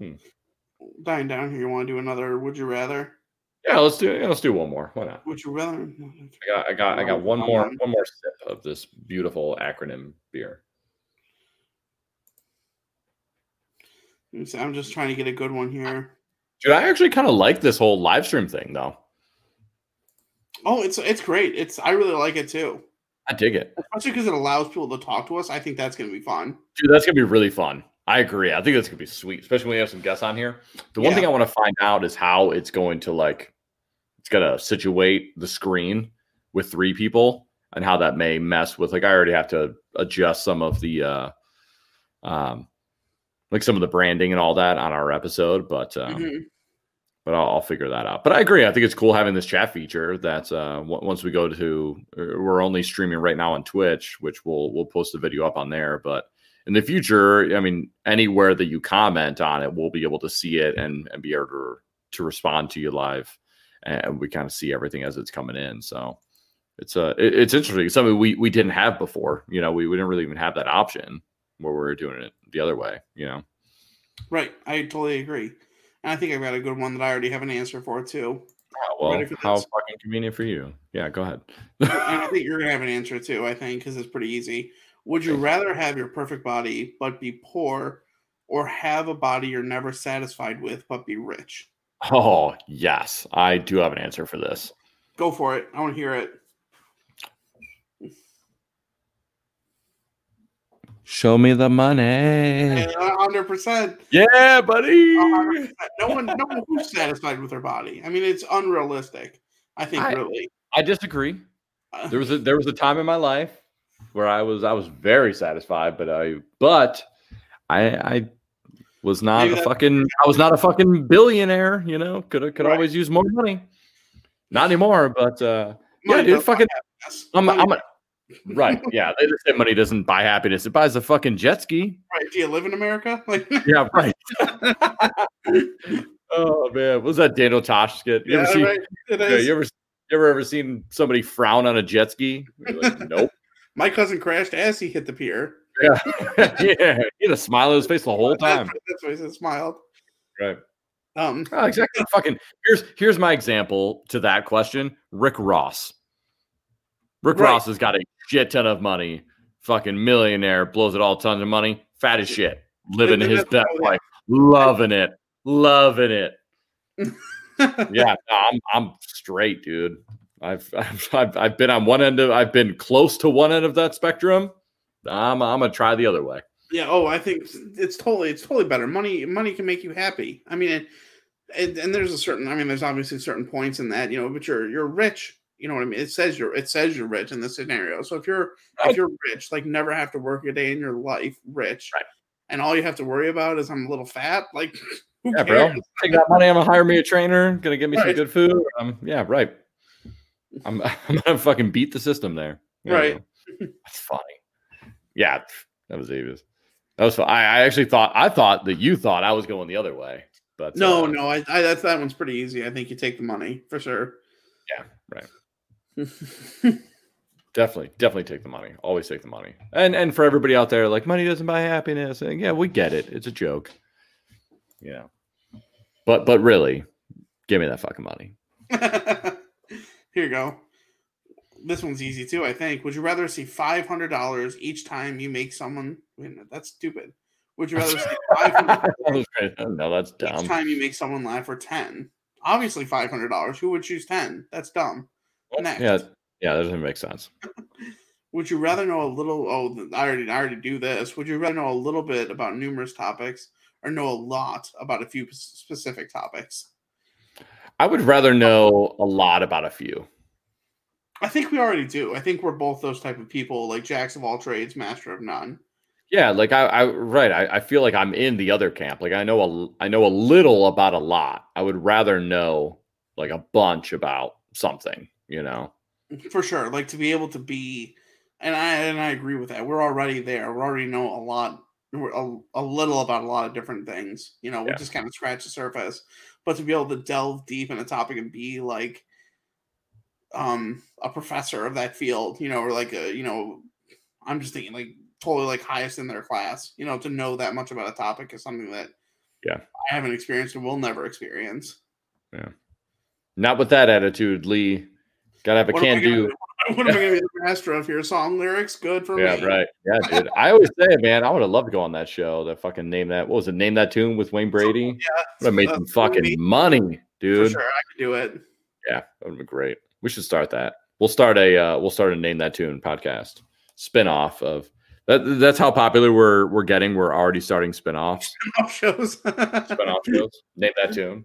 Speaker 1: *laughs*
Speaker 2: Dying down here. You want to do another? Would you rather?
Speaker 1: Yeah, let's do yeah, let's do one more. Why not?
Speaker 2: Would you rather?
Speaker 1: I got I got I got one more one more sip of this beautiful Akronym beer.
Speaker 2: Let me see, I'm just trying to get a good one here.
Speaker 1: Dude, I actually kind of like this whole live stream thing though.
Speaker 2: Oh, it's it's great. It's I really like it too,
Speaker 1: I dig it.
Speaker 2: especially because it allows people to talk to us. I think that's going to be fun.
Speaker 1: Dude, that's gonna be really fun. I agree. I think that's gonna be sweet, especially when we have some guests on here. The one
Speaker 2: Yeah.
Speaker 1: thing I want to find out is how it's going to like it's gonna situate the screen with three people and how that may mess with like I already have to adjust some of the uh um like some of the branding and all that on our episode, but um
Speaker 2: Mhm.
Speaker 1: but I'll, I'll figure that out. But I agree. I think it's cool having this chat feature. That's uh, w- once we go to, uh, we're only streaming right now on Twitch, which we'll we'll post the video up on there. But in the future, I mean, anywhere that you comment on it, we'll be able to see it and and be able to to respond to you live, and we kind of see everything as it's coming in. So it's uh it- it's interesting. It's something we we didn't have before. You know, we, we didn't really even have that option where we were doing it the other way. You know.
Speaker 2: Right, I totally agree. And I think I've got a good one that I already have an answer for too.
Speaker 1: Oh, well, how fucking convenient for you. Yeah, go ahead.
Speaker 2: and I think *laughs* you're gonna have an answer too. I think because it's pretty easy. Would you rather have your perfect body but be poor, or have a body you're never satisfied with but be rich?
Speaker 1: Oh, yes. I do have an answer for this.
Speaker 2: Go for it. I want to hear it.
Speaker 1: Show me the money.
Speaker 2: hundred percent.
Speaker 1: Yeah, buddy.
Speaker 2: No one, no one who's satisfied with their body. I mean, it's unrealistic. I think
Speaker 1: I-
Speaker 2: really.
Speaker 1: I disagree. There was a there was a time in my life where I was I was very satisfied, but I but I I was not
Speaker 2: Maybe
Speaker 1: a fucking I was not a fucking billionaire, you know. Could could
Speaker 2: Right.
Speaker 1: always use more money. Not anymore, but uh yeah, dude, fucking. I'm I'm a, right. Yeah, they just say money doesn't buy happiness. It buys a fucking jet ski.
Speaker 2: right. Do you live in America? *laughs* Like,
Speaker 1: Yeah, right. *laughs* oh man, what was that Daniel Tosh skit? You
Speaker 2: yeah,
Speaker 1: ever see?
Speaker 2: right.
Speaker 1: Yeah, you ever you ever ever seen somebody frown on a jet ski? Like, *laughs* nope.
Speaker 2: My cousin crashed as he hit the pier.
Speaker 1: Yeah, *laughs* yeah. He had a smile on his face the whole time.
Speaker 2: That's, why he said smiled.
Speaker 1: Right.
Speaker 2: Um,
Speaker 1: Oh, exactly. Fucking here's here's my example to that question. Rick Ross. Rick
Speaker 2: Right.
Speaker 1: Ross has got a shit ton of money. Fucking millionaire, blows it all tons of money. Fat as shit. Living his best life. Loving it. loving it. *laughs* yeah, I'm I'm straight, dude. *laughs* I've, I've I've been on one end of I've been close to one end of that spectrum. I'm I'm gonna try the other way.
Speaker 2: Yeah. Oh, I think it's totally it's totally better. Money money can make you happy. I mean, it, it, and there's a certain. I mean, there's obviously certain points in that you know, but you're you're rich. You know what I mean? It says you're it says you're rich in this scenario. So if you're if you're rich, like never have to work a day in your life, rich,
Speaker 1: right.
Speaker 2: and all you have to worry about is I'm a little fat, like. *laughs*
Speaker 1: yeah, bro. Take that money. I'm gonna hire me a trainer. Gonna give me right. some good food. Um, yeah, right. I'm, *laughs* I'm gonna fucking beat the system there.
Speaker 2: You right.
Speaker 1: Know? That's funny. Yeah, that was Davis. That was fun. I, I, actually thought I thought that you thought I was going the other way, but
Speaker 2: no, uh, no, I, I that's that one's pretty easy. I think you take the money for sure.
Speaker 1: Yeah, right. *laughs* definitely, definitely take the money. Always take the money. And and for everybody out there, like money doesn't buy happiness. And yeah, we get it. It's a joke. Yeah. But but really, give me that fucking money. *laughs*
Speaker 2: Here you go. This one's easy too, I think. Would you rather see five hundred dollars each time you make someone? Wait, that's stupid. Would you rather see *laughs* five hundred? *laughs*
Speaker 1: no, that's dumb.
Speaker 2: Each time you make someone laugh, or ten? Obviously, five hundred dollars. Who would choose ten? That's dumb.
Speaker 1: Next. Yeah, yeah, that doesn't make sense. *laughs*
Speaker 2: would you rather know a little? Oh, I already, I already do this. Would you rather know a little bit about numerous topics, or know a lot about a few specific topics?
Speaker 1: I would rather oh. know a lot about a few.
Speaker 2: I think we already do. I think we're both those type of people, like jacks of all trades, master of none.
Speaker 1: Yeah, like I, I right. I, I feel like I'm in the other camp. Like I know a, I know a little about a lot. I would rather know like a bunch about something. You know,
Speaker 2: for sure. Like to be able to be, and I and I agree with that. We're already there. We already know a lot, a, a little about a lot of different things. You know, we yeah. just kind of scratch the surface. But to be able to delve deep in a topic and be like um a professor of that field, you know, or like a you know, I'm just thinking like totally like highest in their class, you know, to know that much about a topic is something that
Speaker 1: yeah
Speaker 2: I haven't experienced and will never experience.
Speaker 1: Yeah. Not with that attitude, Lee. Gotta have a can do.
Speaker 2: What am I going to be the master of here? Song lyrics, good for
Speaker 1: yeah,
Speaker 2: me.
Speaker 1: Yeah, right. Yeah, dude. I always say, man, I would have loved to go on that show. That fucking name that. What was it? Name that tune with Wayne Brady.
Speaker 2: Yeah,
Speaker 1: would have made some fucking money, dude.
Speaker 2: For sure, I could do it.
Speaker 1: Yeah, that would be great. We should start that. We'll start a uh, we'll start a name that tune podcast spinoff of that. That's how popular we're we're getting. We're already starting spinoffs. *laughs*
Speaker 2: Spinoff shows.
Speaker 1: spinoff shows. Name that tune.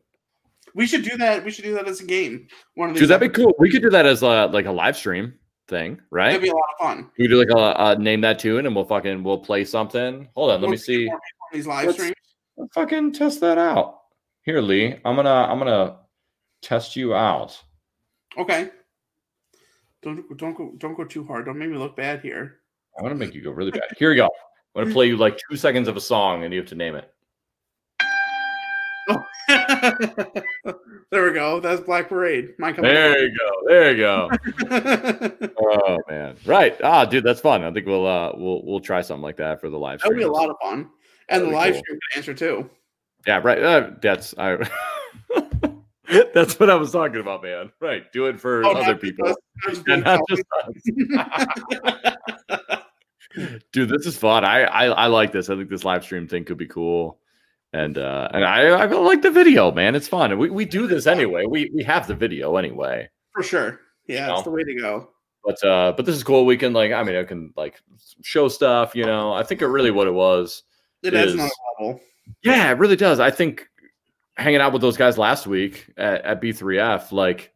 Speaker 2: We should do that. We should do that as a game.
Speaker 1: One of these. Dude, that'd be cool. We could do that as a, like a live stream thing, right?
Speaker 2: That'd be a lot of fun.
Speaker 1: We do like a, name that tune, and we'll fucking we'll play something. Hold on, let we'll me see.
Speaker 2: These live Let's, streams.
Speaker 1: Let's fucking test that out. Here, Lee. I'm gonna I'm gonna test you out.
Speaker 2: Okay. Don't don't go don't go too hard. Don't make me look bad here.
Speaker 1: I want to make you go really *laughs* bad. Here we go. I'm gonna *laughs* play you like two seconds of a song, and you have to name it. *laughs*
Speaker 2: There we go. That's Black Parade.
Speaker 1: My there you go. There you go. *laughs* oh man. Right. Ah, dude, that's fun. I think we'll uh we'll we'll try something like that for the live
Speaker 2: stream. That'll be a lot of fun. And That'd the live cool. stream can answer too.
Speaker 1: Yeah, right. Uh, that's I *laughs* That's what I was talking about, man. Right. Do it for oh, other people. and not just us. Dude, this is fun. I, I I like this. I think this live stream thing could be cool. And uh and I I like the video, man. It's fun. we, we do this anyway. We we have the video anyway.
Speaker 2: For sure. Yeah, you it's know? the way to go.
Speaker 1: But uh but this is cool. We can like I mean I can like show stuff, you know. I think it really what it was.
Speaker 2: It is, another level.
Speaker 1: Yeah, it really does. I think hanging out with those guys last week at, at B3F, like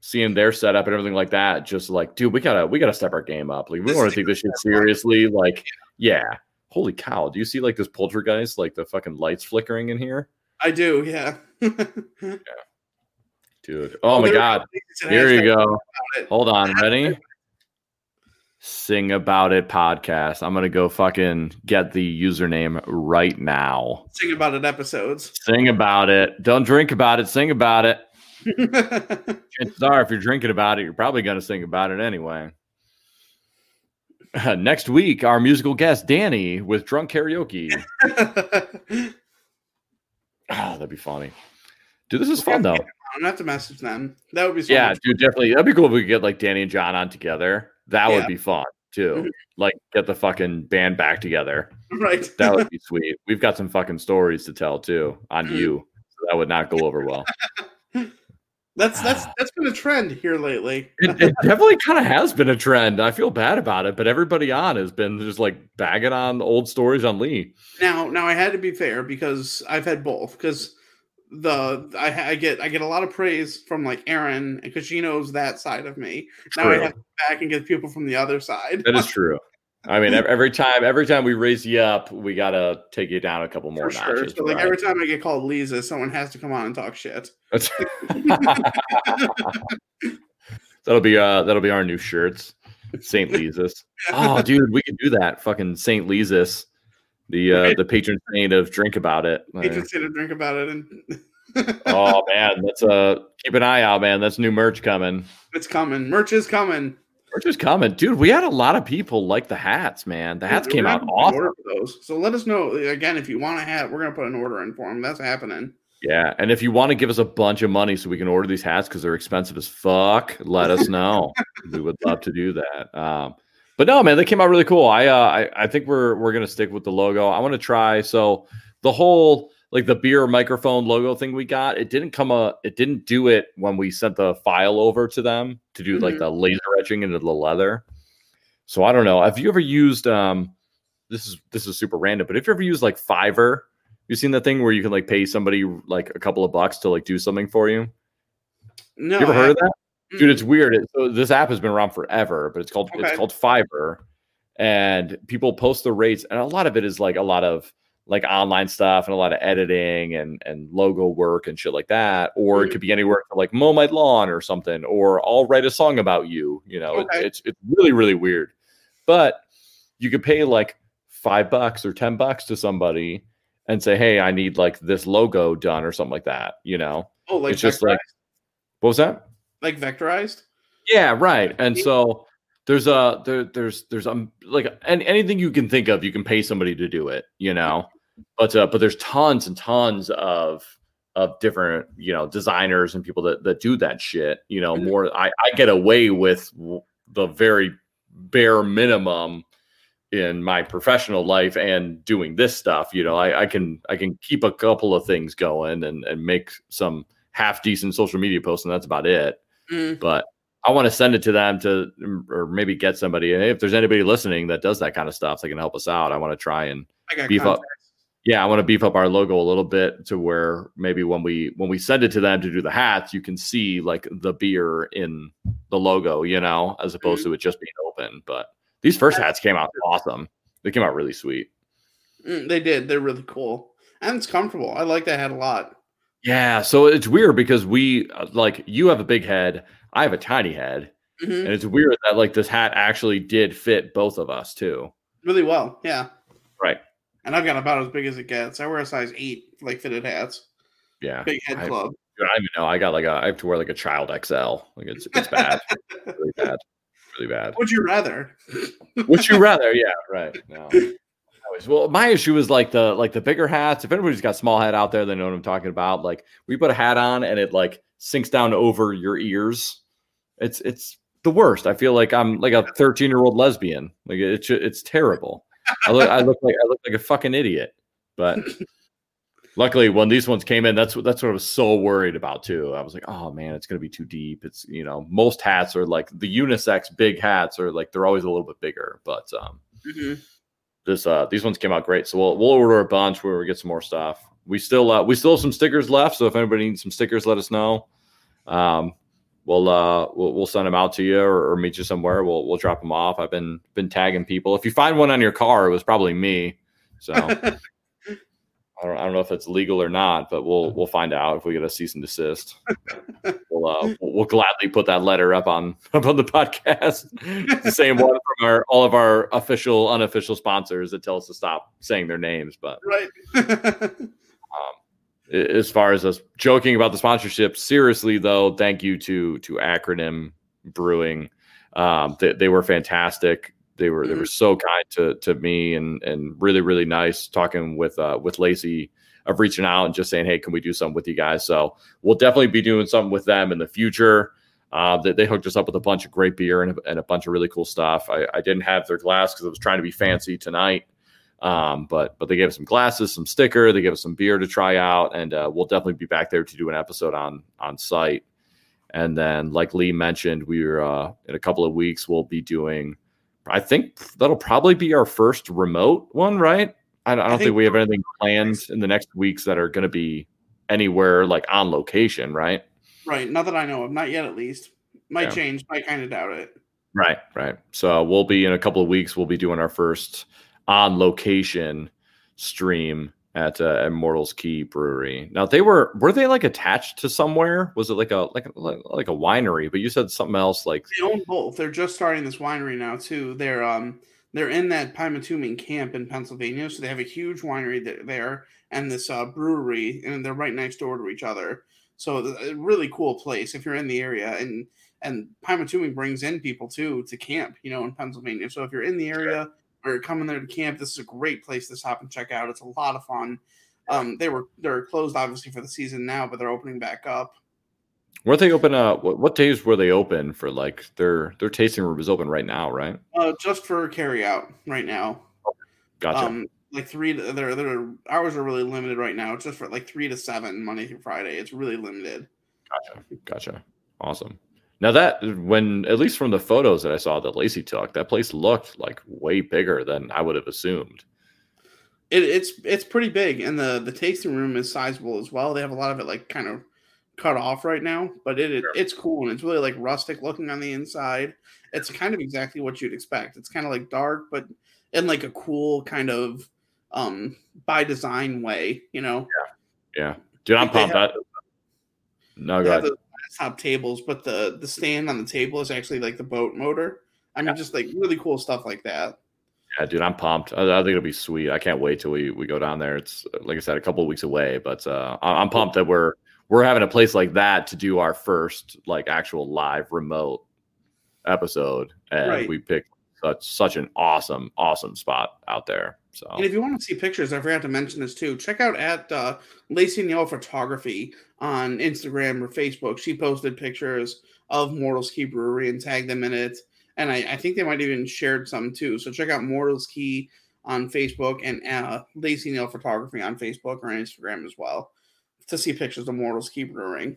Speaker 1: seeing their setup and everything like that, just like, dude, we gotta we gotta step our game up. Like we want to take this shit seriously. Like, yeah. Holy cow. Do you see like this poltergeist, like the fucking lights flickering in here?
Speaker 2: I do, yeah. *laughs*
Speaker 1: yeah. Dude. Oh, oh my god. Here you go. Hold on, ready? Sing About It podcast. I'm gonna go fucking get the username right now.
Speaker 2: Sing about it episodes.
Speaker 1: Sing about it. Don't drink about it. Sing about it. *laughs* Chances are, if you're drinking about it, you're probably gonna sing about it anyway. *laughs* next week, our musical guest Danny with drunk karaoke. oh, *laughs* that'd be funny. Dude, this is fun though.
Speaker 2: I'm not to message them. That would be
Speaker 1: so yeah, dude. Definitely, that'd be cool if we could get like Danny and John on together. That yeah. would be fun too. Mm-hmm. Like get the fucking band back together. *laughs*
Speaker 2: Right.
Speaker 1: that would be sweet. We've got some fucking stories to tell too on mm-hmm. you. that would not go over well.
Speaker 2: That's that's ah. that's been a trend here lately.
Speaker 1: it, it *laughs* definitely kind of has been a trend. I feel bad about it, but everybody on has been just like bagging on old stories on Lee.
Speaker 2: Now, now I had to be fair because I've had both. Because the I, I get I get a lot of praise from like Aaron because she knows that side of me. Now I have to go back and get people from the other side.
Speaker 1: That is true. I mean, *laughs* every time, every time we raise you up, we gotta take you down a couple more
Speaker 2: For sure.
Speaker 1: notches.
Speaker 2: So like
Speaker 1: right?
Speaker 2: every time I get called Lisa, someone has to come on and talk shit. *laughs*
Speaker 1: That'll be uh that'll be our new shirts. Saint Lisa's. Oh, *laughs* dude, we could do that. Fucking Saint Lisa's, the uh
Speaker 2: Right.
Speaker 1: the patron saint of drink about it.
Speaker 2: Agent said to drink about it, and
Speaker 1: oh man, that's uh keep an eye out, man. That's new merch coming.
Speaker 2: it's coming. Merch is coming.
Speaker 1: Merch is coming, dude. We had a lot of people like the hats, man. The hats
Speaker 2: We're
Speaker 1: came out awesome.
Speaker 2: those. So let us know again if you want a hat. We're gonna put an order in for them. That's happening.
Speaker 1: Yeah, and if you want to give us a bunch of money so we can order these hats because they're expensive as fuck, let us *laughs* know. we would love to do that. Um, but no, man, they came out really cool. I uh, I, I think we're we're gonna stick with the logo. I want to try. So the whole like the beer microphone logo thing we got, it didn't come a it didn't do it when we sent the file over to them to do like
Speaker 2: Mhm.
Speaker 1: the laser etching into the leather. So I don't know. Have you ever used um this is this is super random, but if you ever used like Fiverr, you seen that thing where you can like pay somebody like a couple of bucks to like do something for you?
Speaker 2: No,
Speaker 1: you ever heard of that?
Speaker 2: I-
Speaker 1: Dude, it's weird. It, so this app has been around forever, but it's called it's called Fiverr, and people post the rates, and a lot of it is like a lot of like online stuff and a lot of editing and and logo work and shit like that. Or it
Speaker 2: Mhm.
Speaker 1: could be anywhere like mow my lawn or something, or I'll write a song about you. You know,
Speaker 2: Okay.
Speaker 1: it, it's it's really really weird, but you could pay like five bucks or ten bucks to somebody and say, hey, I need like this logo done or something like that. You know,
Speaker 2: oh, like
Speaker 1: it's just
Speaker 2: vectorized?
Speaker 1: like what was that?
Speaker 2: like vectorized.
Speaker 1: Yeah, right. And so there's a there there's there's um like and anything you can think of, you can pay somebody to do it, you know. But uh, but there's tons and tons of of different you know designers and people that that do that shit. You know,
Speaker 2: Mhm.
Speaker 1: more I I get away with the very bare minimum in my professional life and doing this stuff. You know, I I can I can keep a couple of things going and and make some half decent social media posts and that's about it
Speaker 2: Mm.
Speaker 1: but I want to send it to them to, or maybe get somebody. And if there's anybody listening that does that kind of stuff, that can help us out. I want to try and beef up. Yeah, I want to beef up our logo a little bit to where maybe when we when we send it to them to do the hats, you can see like the beer in the logo, you know, as opposed to it just being open. But these first hats came out awesome. They came out really sweet.
Speaker 2: Mm, they did. They're really cool, and it's comfortable. I like that hat a lot.
Speaker 1: Yeah, so it's weird because we uh, like you have a big head, I have a tiny head,
Speaker 2: hmm
Speaker 1: and it's weird that like this hat actually did fit both of us too.
Speaker 2: Really well. Yeah.
Speaker 1: Right.
Speaker 2: And I've got about as big as it gets. I wear a size eight, like fitted hats.
Speaker 1: Yeah.
Speaker 2: Big head
Speaker 1: I-
Speaker 2: club.
Speaker 1: Dude, I don't even know. I got like a I have to wear like a child XL. Like it's it's bad. *laughs* really bad. Really bad.
Speaker 2: Would you rather?
Speaker 1: Would you rather? Yeah, right. No. *laughs* Anyways, well, my issue is like the like the bigger hats. If anybody's got small hat out there, they know what I'm talking about. Like we put a hat on and it like sinks down over your ears. It's it's the worst. I feel like I'm like a 13 year old lesbian. Like it's it's terrible. I look I look like I look like a fucking idiot. But luckily, when these ones came in, that's what that's what I was so worried about too. I was like, oh man, it's gonna be too deep. It's you know most hats are like the unisex big hats are like they're always a little bit bigger, but um
Speaker 2: Mhm.
Speaker 1: This uh these ones came out great. So we'll we'll order a bunch where we get some more stuff. We still uh we still have some stickers left. So if anybody needs some stickers let us know. Um we'll uh we'll, we'll send them out to you or, or meet you somewhere. We'll we'll drop them off. I've been been tagging people. If you find one on your car it was probably me. So *laughs* I don't, I don't know if it's legal or not, but we'll we'll find out if we get a cease and desist. *laughs* we'll, uh, we'll gladly put that letter up on *laughs* up on the podcast. The same one from our all of our official unofficial sponsors that tell us to stop saying their names. But
Speaker 2: right.
Speaker 1: a- as far as us joking about the sponsorship, seriously though, thank you to to Akronym Brewing. Um, they, they were fantastic. They were they were so kind to to me and and really really nice talking with uh with Lacey of reaching out and just saying, hey, can we do something with you guys? So we'll definitely be doing something with them in the future. Uh, they, they hooked us up with a bunch of great beer and a, and a bunch of really cool stuff. I, I didn't have their glass because I was trying to be fancy tonight. Um, but but they gave us some glasses, some sticker, they gave us some beer to try out, and uh, we'll definitely be back there to do an episode on on site. And then, like Lee mentioned, we're uh, in a couple of weeks we'll be doing. I think that'll probably be our first remote one, right? I, I don't I think, think, we have anything planned in the next weeks that are going to be anywhere like on location, right?
Speaker 2: Right. Not that I know of. Not yet, at least. Might yeah. change. I kind of doubt it.
Speaker 1: Right. Right. So we'll be in a couple of weeks. We'll be doing our first on location stream at uh, Immortals Key Brewery. Now they were were they like attached to somewhere? Was it like a like a, like a winery? But you said something else like
Speaker 2: they own both. They're just starting this winery now too. They're um they're in that Pymatuning camp in Pennsylvania, so they have a huge winery there and this uh, brewery, and they're right next door to each other. So a really cool place if you're in the area, and and Pymatuning brings in people too to camp, you know, in Pennsylvania. So if you're in the area or coming there to camp, this is a great place to stop and check out. It's a lot of fun. Um, they were they're closed obviously for the season now, but they're opening back up.
Speaker 1: Were they open? Uh, what, what, days were they open for? Like their their tasting room is open right now, right?
Speaker 2: Uh, just for carry out right now.
Speaker 1: Gotcha. Um,
Speaker 2: like three to their their hours are really limited right now. It's just for like three to seven Monday through Friday. It's really limited.
Speaker 1: Gotcha. Gotcha. Awesome. Now that when at least from the photos that I saw that Lacey took, that place looked like way bigger than I would have assumed.
Speaker 2: It, it's it's pretty big, and the the tasting room is sizable as well. They have a lot of it like kind of cut off right now, but it, it sure. it's cool and it's really like rustic looking on the inside. It's kind of exactly what you'd expect. It's kind of like dark, but in like a cool kind of um by design way, you know.
Speaker 1: Yeah, yeah. Dude, I'm pumped. Have, no, go ahead. The
Speaker 2: top tables, but the the stand on the table is actually like the boat motor. I mean, yeah. just like really cool stuff like that.
Speaker 1: Yeah, dude, I'm pumped. I, I, think it'll be sweet. I can't wait till we, we go down there. It's like I said, a couple of weeks away, but uh, I'm pumped that we're we're having a place like that to do our first like actual live remote episode, and right. we picked such such an awesome awesome spot out there. So,
Speaker 2: and if you want to see pictures, I forgot to mention this too. Check out at uh, Lacey Neal Photography on Instagram or Facebook. She posted pictures of Mortals Key Brewery and tagged them in it. And I, I think they might even shared some too. So check out Mortals Key on Facebook and uh, Lacey Neal Photography on Facebook or Instagram as well to see pictures of Mortals Key Brewing.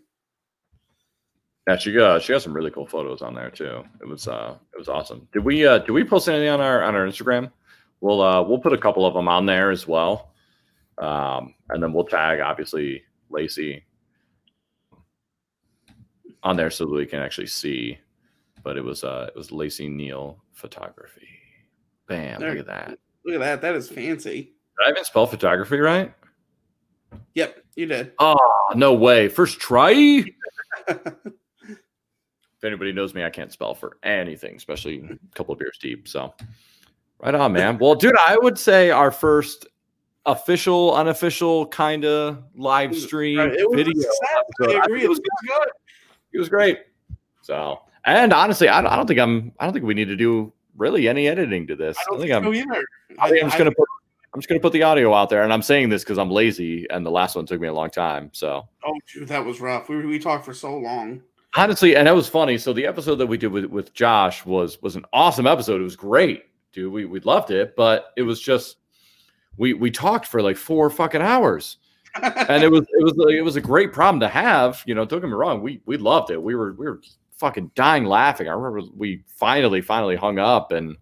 Speaker 1: Yeah, she got she got some really cool photos on there too. It was uh it was awesome. Did we uh did we post anything on our on our Instagram? We'll uh we'll put a couple of them on there as well. Um and then we'll tag obviously Lacey on there so that we can actually see. But it was uh it was Lacey Neal photography. Bam, there, look at that.
Speaker 2: Look at that. That is fancy.
Speaker 1: Did I even spell photography right?
Speaker 2: Yep, you did.
Speaker 1: Oh, no way. First try. *laughs* if anybody knows me, I can't spell for anything, especially a couple of beers deep. So, right on, man. Well, dude, I would say our first official, unofficial kind of live stream right. video. I agree. It was good. It was great. So, and honestly, I don't, I don't think I'm. I don't think we need to do really any editing to this. I don't I think, think I'm. either. I think I, am just gonna put. I'm just gonna put the audio out there, and I'm saying this because I'm lazy, and the last one took me a long time. So.
Speaker 2: Oh, dude, that was rough. We we talked for so long
Speaker 1: honestly, and that was funny. So the episode that we did with, with Josh was was an awesome episode. It was great, dude. We we loved it, but it was just we we talked for like four fucking hours. and it was it was it was a great problem to have. You know, don't get me wrong, we we loved it. We were we were fucking dying laughing. I remember we finally finally hung up and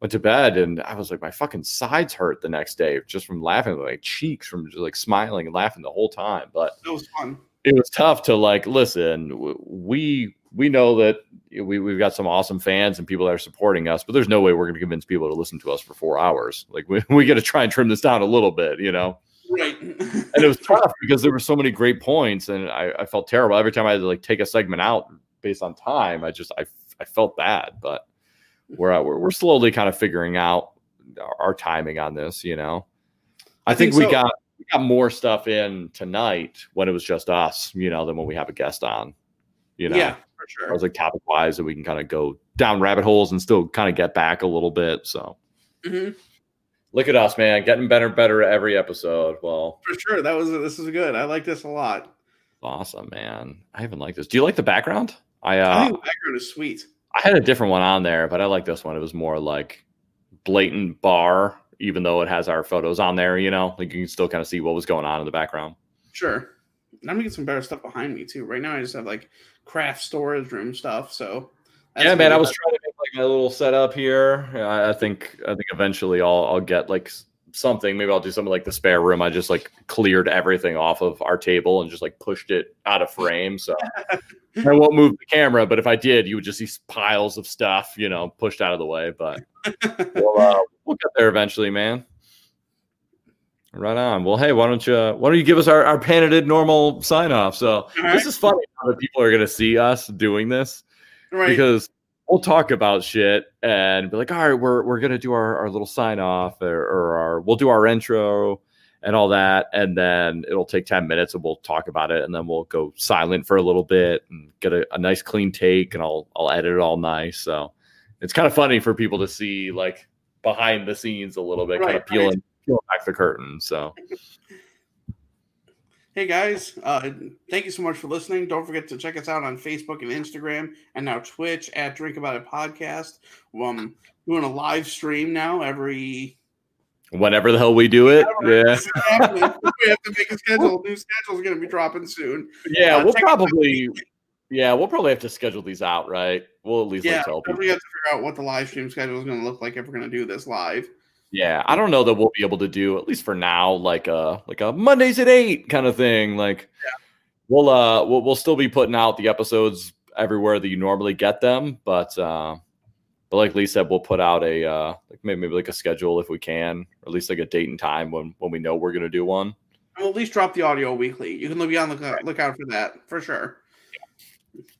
Speaker 1: went to bed, and I was like, my fucking sides hurt the next day just from laughing, my cheeks from just like smiling and laughing the whole time. But
Speaker 2: it was fun
Speaker 1: it was tough to like listen we we know that we, we've got some awesome fans and people that are supporting us but there's no way we're going to convince people to listen to us for four hours. Like we, *laughs* we got to try and trim this down a little bit you know?
Speaker 2: Right.
Speaker 1: And it was tough because there were so many great points and I, I felt terrible. Every time i had to like take a segment out based on time i just i, I felt bad but we're, uh, we're we're slowly kind of figuring out our, our timing on this you know? I, I think, think so. we got we got more stuff in tonight when it was just us, you know, than when we have a guest on. You know,
Speaker 2: yeah, for sure.
Speaker 1: I was like topic wise that we can kind of go down rabbit holes and still kind of get back a little bit. So mm-hmm. look at us, man, getting better better every episode. Well,
Speaker 2: for sure. That was this is good. I like this a lot.
Speaker 1: Awesome, man. I even like this. Do you like the background? I uh
Speaker 2: I think the background is sweet.
Speaker 1: I had a different one on there, but I like this one. It was more like blatant bar even though it has our photos on there. You know, like you can still kind of see what was going on in the background.
Speaker 2: Sure. I'm gonna get some better stuff behind me too. Right now, I just have like craft storage room stuff. So
Speaker 1: yeah, man, I was trying to make like my little setup here. I, I think I think eventually I'll I'll get like something. Maybe I'll do something like the spare room. I just like cleared everything off of our table and just like pushed it out of frame. So *laughs* I won't move the camera, but if I did, you would just see piles of stuff, you know, pushed out of the way. But *laughs* we'll, uh, we'll get there eventually, man. Right on. Well, hey, why don't you uh, why don't you give us our, our patented normal sign off? So right. this is funny how that people are gonna see us doing this. Right. Because we'll talk about shit and be like, all right, we're we're gonna do our, our little sign off or, or our we'll do our intro and all that, and then it'll take 10 minutes and we'll talk about it, and then we'll go silent for a little bit and get a, a nice clean take and I'll I'll edit it all nice. So it's kind of funny for people to see like behind the scenes a little bit, right, kind of peeling right peel back the curtain. So, *laughs*
Speaker 2: hey guys, uh, thank you so much for listening. Don't forget to check us out on Facebook and Instagram, and now Twitch at Drink About It Podcast. Um, doing a live stream now every
Speaker 1: whenever the hell we do it. Yeah, *laughs*
Speaker 2: we have to make a schedule. New schedule is going to be dropping soon.
Speaker 1: Yeah, uh, we'll probably. Yeah, we'll probably have to schedule these out, right? We'll at least
Speaker 2: yeah,
Speaker 1: tell
Speaker 2: people. We have to figure out what the live stream schedule is going to look like if we're going to do this live.
Speaker 1: Yeah, I don't know that we'll be able to do at least for now, like a like a Mondays at eight kind of thing. Like, yeah. we'll uh we'll, we'll still be putting out the episodes everywhere that you normally get them, but uh, but like Lee said, we'll put out a uh like maybe, maybe like a schedule if we can, or at least like a date and time when when we know we're gonna do one.
Speaker 2: We'll at least drop the audio weekly. You can be on the lookout, look for that for sure.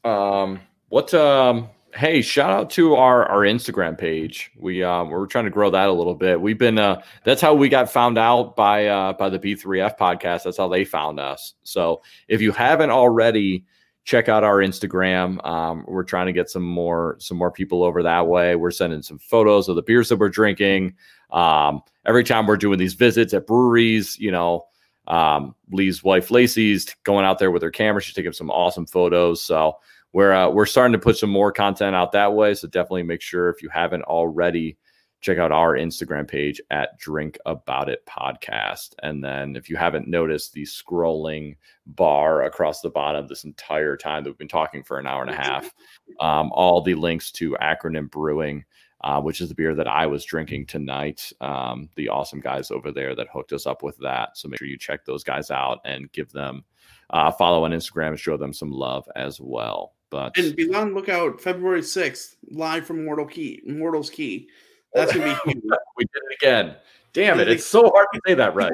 Speaker 1: Um, what um hey, shout out to our our Instagram page. We uh, we're trying to grow that a little bit. We've been uh, that's how we got found out by uh, by the B3F podcast. That's how they found us. So if you haven't already, check out our Instagram. Um, we're trying to get some more some more people over that way. We're sending some photos of the beers that we're drinking. Um, every time we're doing these visits at breweries, you know. Um, Lee's wife Lacey's going out there with her camera. She's taking some awesome photos. So we're uh, we're starting to put some more content out that way. So definitely make sure if you haven't already, check out our Instagram page at Drink About It Podcast. And then if you haven't noticed the scrolling bar across the bottom this entire time that we've been talking for an hour and a half, *laughs* um, all the links to Akronym Brewing. Uh, which is the beer that I was drinking tonight. Um, the awesome guys over there that hooked us up with that. So make sure you check those guys out and give them uh, follow on Instagram and show them some love as well. But
Speaker 2: and be on lookout February sixth, live from Mortal Key, Mortal's Key. That's gonna be *laughs* huge.
Speaker 1: we did it again. Damn it! It's so hard to say that right.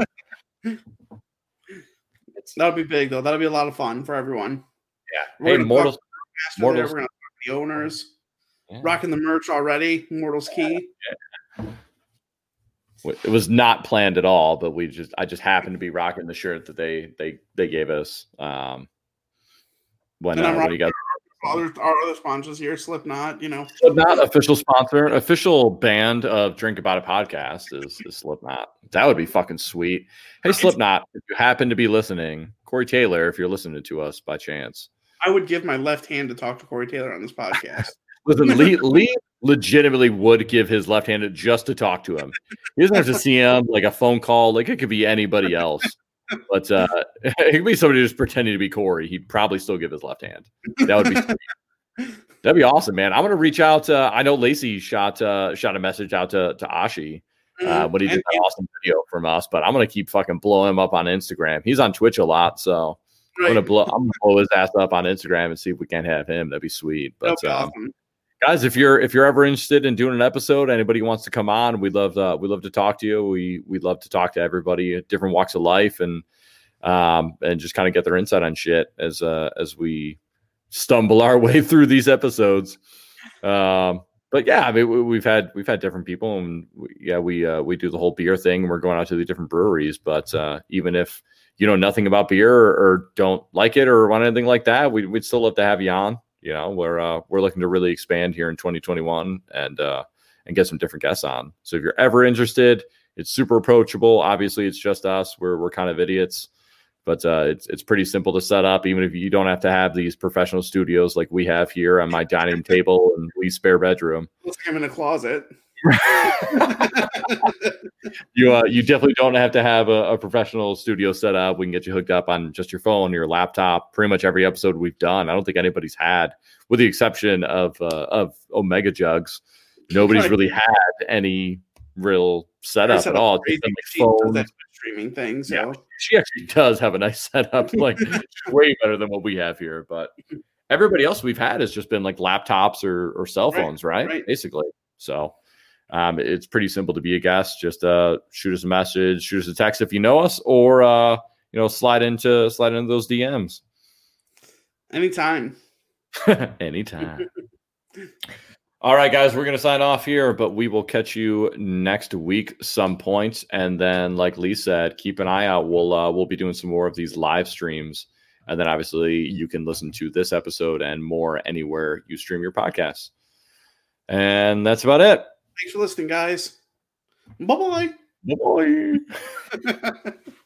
Speaker 1: *laughs*
Speaker 2: That'll be big though. That'll be a lot of fun for everyone.
Speaker 1: Yeah. We're hey, Mortals.
Speaker 2: Mortals. We're gonna talk to the owners. Yeah. Rocking the merch already. Mortals Key. Yeah.
Speaker 1: It was not planned at all, but we just I just happened to be rocking the shirt that they they they gave us. Um, when, uh, when you got
Speaker 2: other our other sponsors here, Slipknot, you know.
Speaker 1: Slipknot official sponsor, official band of Drink About a podcast is, is Slipknot. That would be fucking sweet. Hey Slipknot, if you happen to be listening, Corey Taylor, if you're listening to us by chance.
Speaker 2: I would give my left hand to talk to Corey Taylor on this podcast. *laughs*
Speaker 1: Listen, Lee, Lee legitimately would give his left hand just to talk to him. He doesn't have to see him like a phone call, like it could be anybody else. But uh, *laughs* it could be somebody just pretending to be Corey. He'd probably still give his left hand. That would be *laughs* that'd be awesome, man. I'm gonna reach out. To, I know Lacey shot uh, shot a message out to to Ashi uh, mm-hmm. when he did that awesome video from us. But I'm gonna keep fucking blowing him up on Instagram. He's on Twitch a lot, so right. I'm gonna blow. I'm gonna blow his ass up on Instagram and see if we can't have him. That'd be sweet. But um, awesome guys if you're if you're ever interested in doing an episode anybody wants to come on we'd love to we love to talk to you. We we'd love to talk to everybody different walks of life and um and just kind of get their insight on shit as uh as we stumble our *laughs* way through these episodes. Um but yeah i mean we've had we've had different people and we, yeah we uh we do the whole beer thing. We're going out to the different breweries but uh even if you know nothing about beer or, or don't like it or want anything like that we, we'd still love to have you on you know, we're uh, we're looking to really expand here in 2021 and uh, and get some different guests on. So if you're ever interested, it's super approachable. Obviously, it's just us. We're we're kind of idiots, but uh, it's it's pretty simple to set up. Even if you don't have to have these professional studios like we have here on my dining table and we spare bedroom.
Speaker 2: Let's come in a closet. *laughs*
Speaker 1: you uh, you definitely don't have to have a, a, professional studio set up. We can get you hooked up on just your phone, your laptop. Pretty much every episode we've done, I don't think anybody's had, with the exception of uh, of Omega Jugs. Nobody's really had any real setup at all.
Speaker 2: That streaming things. So.
Speaker 1: Yeah, she actually does have a nice setup, *laughs* like way better than what we have here. But everybody else we've had has just been like laptops or or cell phones, right? right? right. Basically. So um, it's pretty simple to be a guest. Just uh, shoot us a message, shoot us a text if you know us, or uh, you know, slide into slide into those DMs.
Speaker 2: Anytime. *laughs*
Speaker 1: Anytime. All right, guys, we're going to sign off here, but we will catch you next week some point. And then, like Lee said, keep an eye out. We'll uh, we'll be doing some more of these live streams, and then obviously you can listen to this episode and more anywhere you stream your podcasts. And that's about it.
Speaker 2: Thanks for listening, guys. Bye bye.
Speaker 1: Bye bye. *laughs*